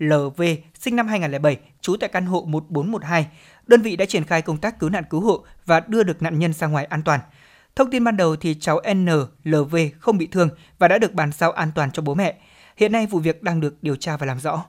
Speaker 3: LV, sinh năm 2007, trú tại căn hộ 1412. Đơn vị đã triển khai công tác cứu nạn cứu hộ và đưa được nạn nhân ra ngoài an toàn. Thông tin ban đầu thì cháu NLV không bị thương và đã được bàn giao an toàn cho bố mẹ. Hiện nay vụ việc đang được điều tra và làm rõ.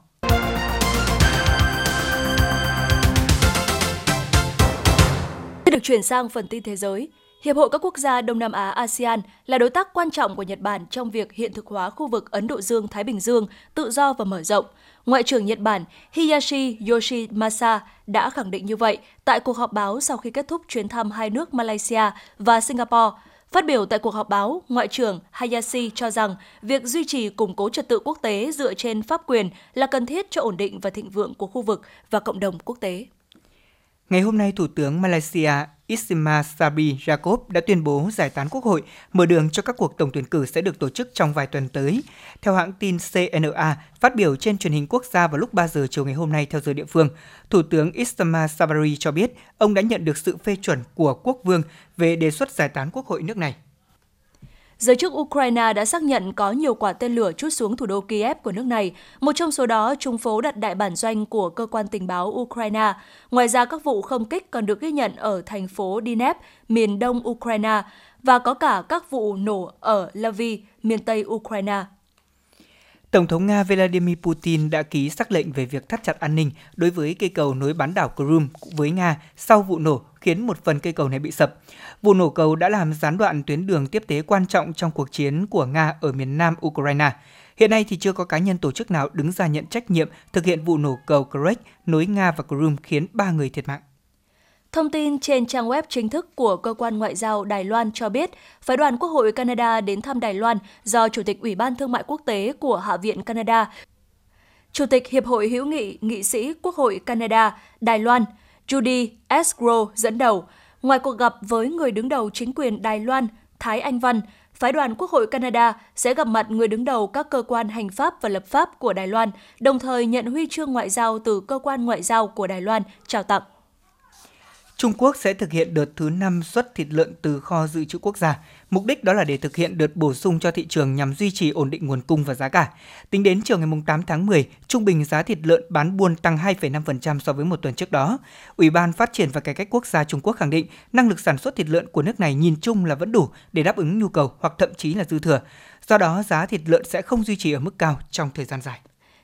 Speaker 2: Được chuyển sang phần tin thế giới. Hiệp hội các quốc gia Đông Nam Á ASEAN là đối tác quan trọng của Nhật Bản trong việc hiện thực hóa khu vực Ấn Độ Dương-Thái Bình Dương tự do và mở rộng. Ngoại trưởng Nhật Bản Hiyashi Yoshimasa đã khẳng định như vậy tại cuộc họp báo sau khi kết thúc chuyến thăm hai nước Malaysia và Singapore. Phát biểu tại cuộc họp báo, Ngoại trưởng Hayashi cho rằng việc duy trì củng cố trật tự quốc tế dựa trên pháp quyền là cần thiết cho ổn định và thịnh vượng của khu vực và cộng đồng quốc tế.
Speaker 3: Ngày hôm nay, Thủ tướng Malaysia Ismail Sabri Yaakob đã tuyên bố giải tán quốc hội, mở đường cho các cuộc tổng tuyển cử sẽ được tổ chức trong vài tuần tới. Theo hãng tin CNA, phát biểu trên truyền hình quốc gia vào lúc 3 giờ chiều ngày hôm nay theo giờ địa phương, Thủ tướng Ismail Sabri cho biết ông đã nhận được sự phê chuẩn của quốc vương về đề xuất giải tán quốc hội nước này.
Speaker 2: Giới chức Ukraine đã xác nhận có nhiều quả tên lửa chút xuống thủ đô Kiev của nước này, một trong số đó trung phố đặt đại bản doanh của cơ quan tình báo Ukraine. Ngoài ra, các vụ không kích còn được ghi nhận ở thành phố Dnep, miền đông Ukraine, và có cả các vụ nổ ở Lviv, miền tây Ukraine.
Speaker 3: Tổng thống Nga Vladimir Putin đã ký sắc lệnh về việc thắt chặt an ninh đối với cây cầu nối bán đảo Crimea với Nga sau vụ nổ khiến một phần cây cầu này bị sập. Vụ nổ cầu đã làm gián đoạn tuyến đường tiếp tế quan trọng trong cuộc chiến của Nga ở miền nam Ukraine. Hiện nay thì chưa có cá nhân tổ chức nào đứng ra nhận trách nhiệm thực hiện vụ nổ cầu Kerch nối Nga và Crimea khiến ba người thiệt mạng.
Speaker 2: Thông tin trên trang web chính thức của Cơ quan Ngoại giao Đài Loan cho biết, phái đoàn Quốc hội Canada đến thăm Đài Loan do Chủ tịch Ủy ban Thương mại Quốc tế của Hạ viện Canada, Chủ tịch Hiệp hội hữu nghị nghị sĩ Quốc hội Canada, Đài Loan, Judy Esgro dẫn đầu. Ngoài cuộc gặp với người đứng đầu chính quyền Đài Loan, Thái Anh Văn, phái đoàn Quốc hội Canada sẽ gặp mặt người đứng đầu các cơ quan hành pháp và lập pháp của Đài Loan, đồng thời nhận huy chương ngoại giao từ cơ quan ngoại giao của Đài Loan trao tặng.
Speaker 3: Trung Quốc sẽ thực hiện đợt thứ 5 xuất thịt lợn từ kho dự trữ quốc gia. Mục đích đó là để thực hiện đợt bổ sung cho thị trường nhằm duy trì ổn định nguồn cung và giá cả. Tính đến chiều ngày 8 tháng 10, trung bình giá thịt lợn bán buôn tăng 2,5% so với một tuần trước đó. Ủy ban Phát triển và Cải cách Quốc gia Trung Quốc khẳng định năng lực sản xuất thịt lợn của nước này nhìn chung là vẫn đủ để đáp ứng nhu cầu hoặc thậm chí là dư thừa. Do đó, giá thịt lợn sẽ không duy trì ở mức cao trong thời gian dài.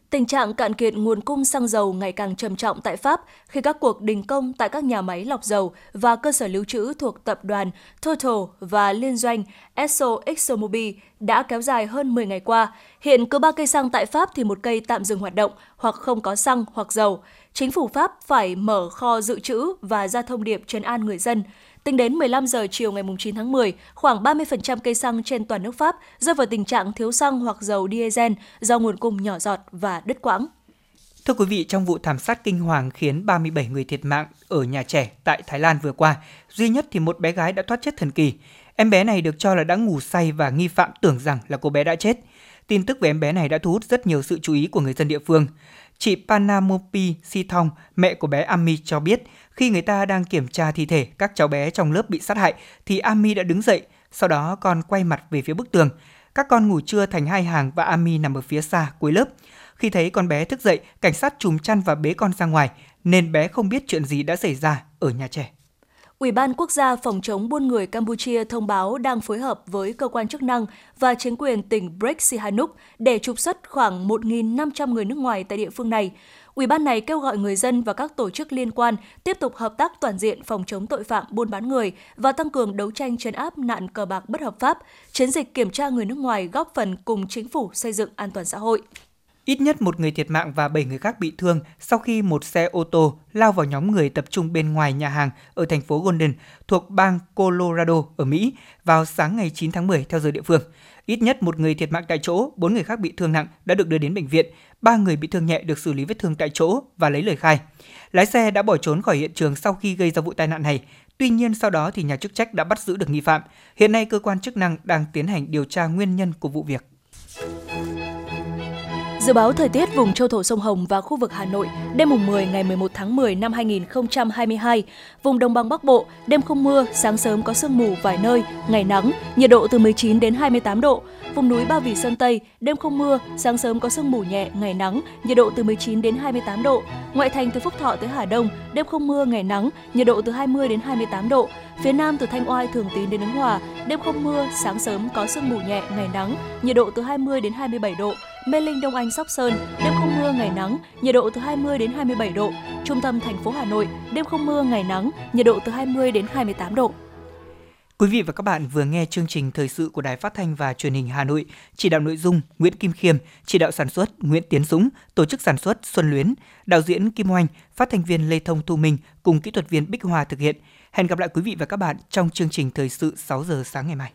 Speaker 2: Tình trạng cạn kiệt nguồn cung xăng dầu ngày càng trầm trọng tại Pháp khi các cuộc đình công tại các nhà máy lọc dầu và cơ sở lưu trữ thuộc tập đoàn Total và liên doanh Esso ExxonMobil đã kéo dài hơn 10 ngày qua. Hiện cứ ba cây xăng tại Pháp thì một cây tạm dừng hoạt động hoặc không có xăng hoặc dầu. Chính phủ Pháp phải mở kho dự trữ và ra thông điệp trấn an người dân. Tính đến 15 giờ chiều ngày 9 tháng 10, khoảng 30% cây xăng trên toàn nước Pháp rơi vào tình trạng thiếu xăng hoặc dầu diesel do nguồn cung nhỏ giọt và đứt quãng.
Speaker 3: Thưa quý vị, trong vụ thảm sát kinh hoàng khiến 37 người thiệt mạng ở nhà trẻ tại Thái Lan vừa qua, duy nhất thì một bé gái đã thoát chết thần kỳ. Em bé này được cho là đã ngủ say và nghi phạm tưởng rằng là cô bé đã chết. Tin tức về em bé này đã thu hút rất nhiều sự chú ý của người dân địa phương. Chị Panamopi Sithong, mẹ của bé Ami cho biết, khi người ta đang kiểm tra thi thể các cháu bé trong lớp bị sát hại, thì Ami đã đứng dậy, sau đó con quay mặt về phía bức tường. Các con ngủ trưa thành hai hàng và Ami nằm ở phía xa cuối lớp. Khi thấy con bé thức dậy, cảnh sát trùm chăn và bế con ra ngoài, nên bé không biết chuyện gì đã xảy ra ở nhà trẻ.
Speaker 2: Ủy ban Quốc gia phòng chống buôn người Campuchia thông báo đang phối hợp với cơ quan chức năng và chính quyền tỉnh Break Sihanouk để trục xuất khoảng 1.500 người nước ngoài tại địa phương này. Ủy ban này kêu gọi người dân và các tổ chức liên quan tiếp tục hợp tác toàn diện phòng chống tội phạm buôn bán người và tăng cường đấu tranh chấn áp nạn cờ bạc bất hợp pháp, chiến dịch kiểm tra người nước ngoài góp phần cùng chính phủ xây dựng an toàn xã hội.
Speaker 3: Ít nhất một người thiệt mạng và 7 người khác bị thương sau khi một xe ô tô lao vào nhóm người tập trung bên ngoài nhà hàng ở thành phố Golden thuộc bang Colorado ở Mỹ vào sáng ngày 9 tháng 10 theo giờ địa phương. Ít nhất một người thiệt mạng tại chỗ, bốn người khác bị thương nặng đã được đưa đến bệnh viện, ba người bị thương nhẹ được xử lý vết thương tại chỗ và lấy lời khai. Lái xe đã bỏ trốn khỏi hiện trường sau khi gây ra vụ tai nạn này. Tuy nhiên sau đó thì nhà chức trách đã bắt giữ được nghi phạm. Hiện nay cơ quan chức năng đang tiến hành điều tra nguyên nhân của vụ việc.
Speaker 2: Dự báo thời tiết vùng châu thổ sông Hồng và khu vực Hà Nội đêm mùng 10 ngày 11 tháng 10 năm 2022, vùng đồng bằng Bắc Bộ đêm không mưa, sáng sớm có sương mù vài nơi, ngày nắng, nhiệt độ từ 19 đến 28 độ. Vùng núi Ba Vì Sơn Tây đêm không mưa, sáng sớm có sương mù nhẹ, ngày nắng, nhiệt độ từ 19 đến 28 độ. Ngoại thành từ Phúc Thọ tới Hà Đông đêm không mưa, ngày nắng, nhiệt độ từ 20 đến 28 độ. Phía Nam từ Thanh Oai Thường Tín đến Ứng Hòa đêm không mưa, sáng sớm có sương mù nhẹ, ngày nắng, nhiệt độ từ 20 đến 27 độ. Mê Linh Đông Anh Sóc Sơn, đêm không mưa ngày nắng, nhiệt độ từ 20 đến 27 độ. Trung tâm thành phố Hà Nội, đêm không mưa ngày nắng, nhiệt độ từ 20 đến 28 độ.
Speaker 3: Quý vị và các bạn vừa nghe chương trình thời sự của Đài Phát thanh và Truyền hình Hà Nội, chỉ đạo nội dung Nguyễn Kim Khiêm, chỉ đạo sản xuất Nguyễn Tiến Dũng, tổ chức sản xuất Xuân Luyến, đạo diễn Kim Oanh, phát thanh viên Lê Thông Thu Minh cùng kỹ thuật viên Bích Hòa thực hiện. Hẹn gặp lại quý vị và các bạn trong chương trình thời sự 6 giờ sáng ngày mai.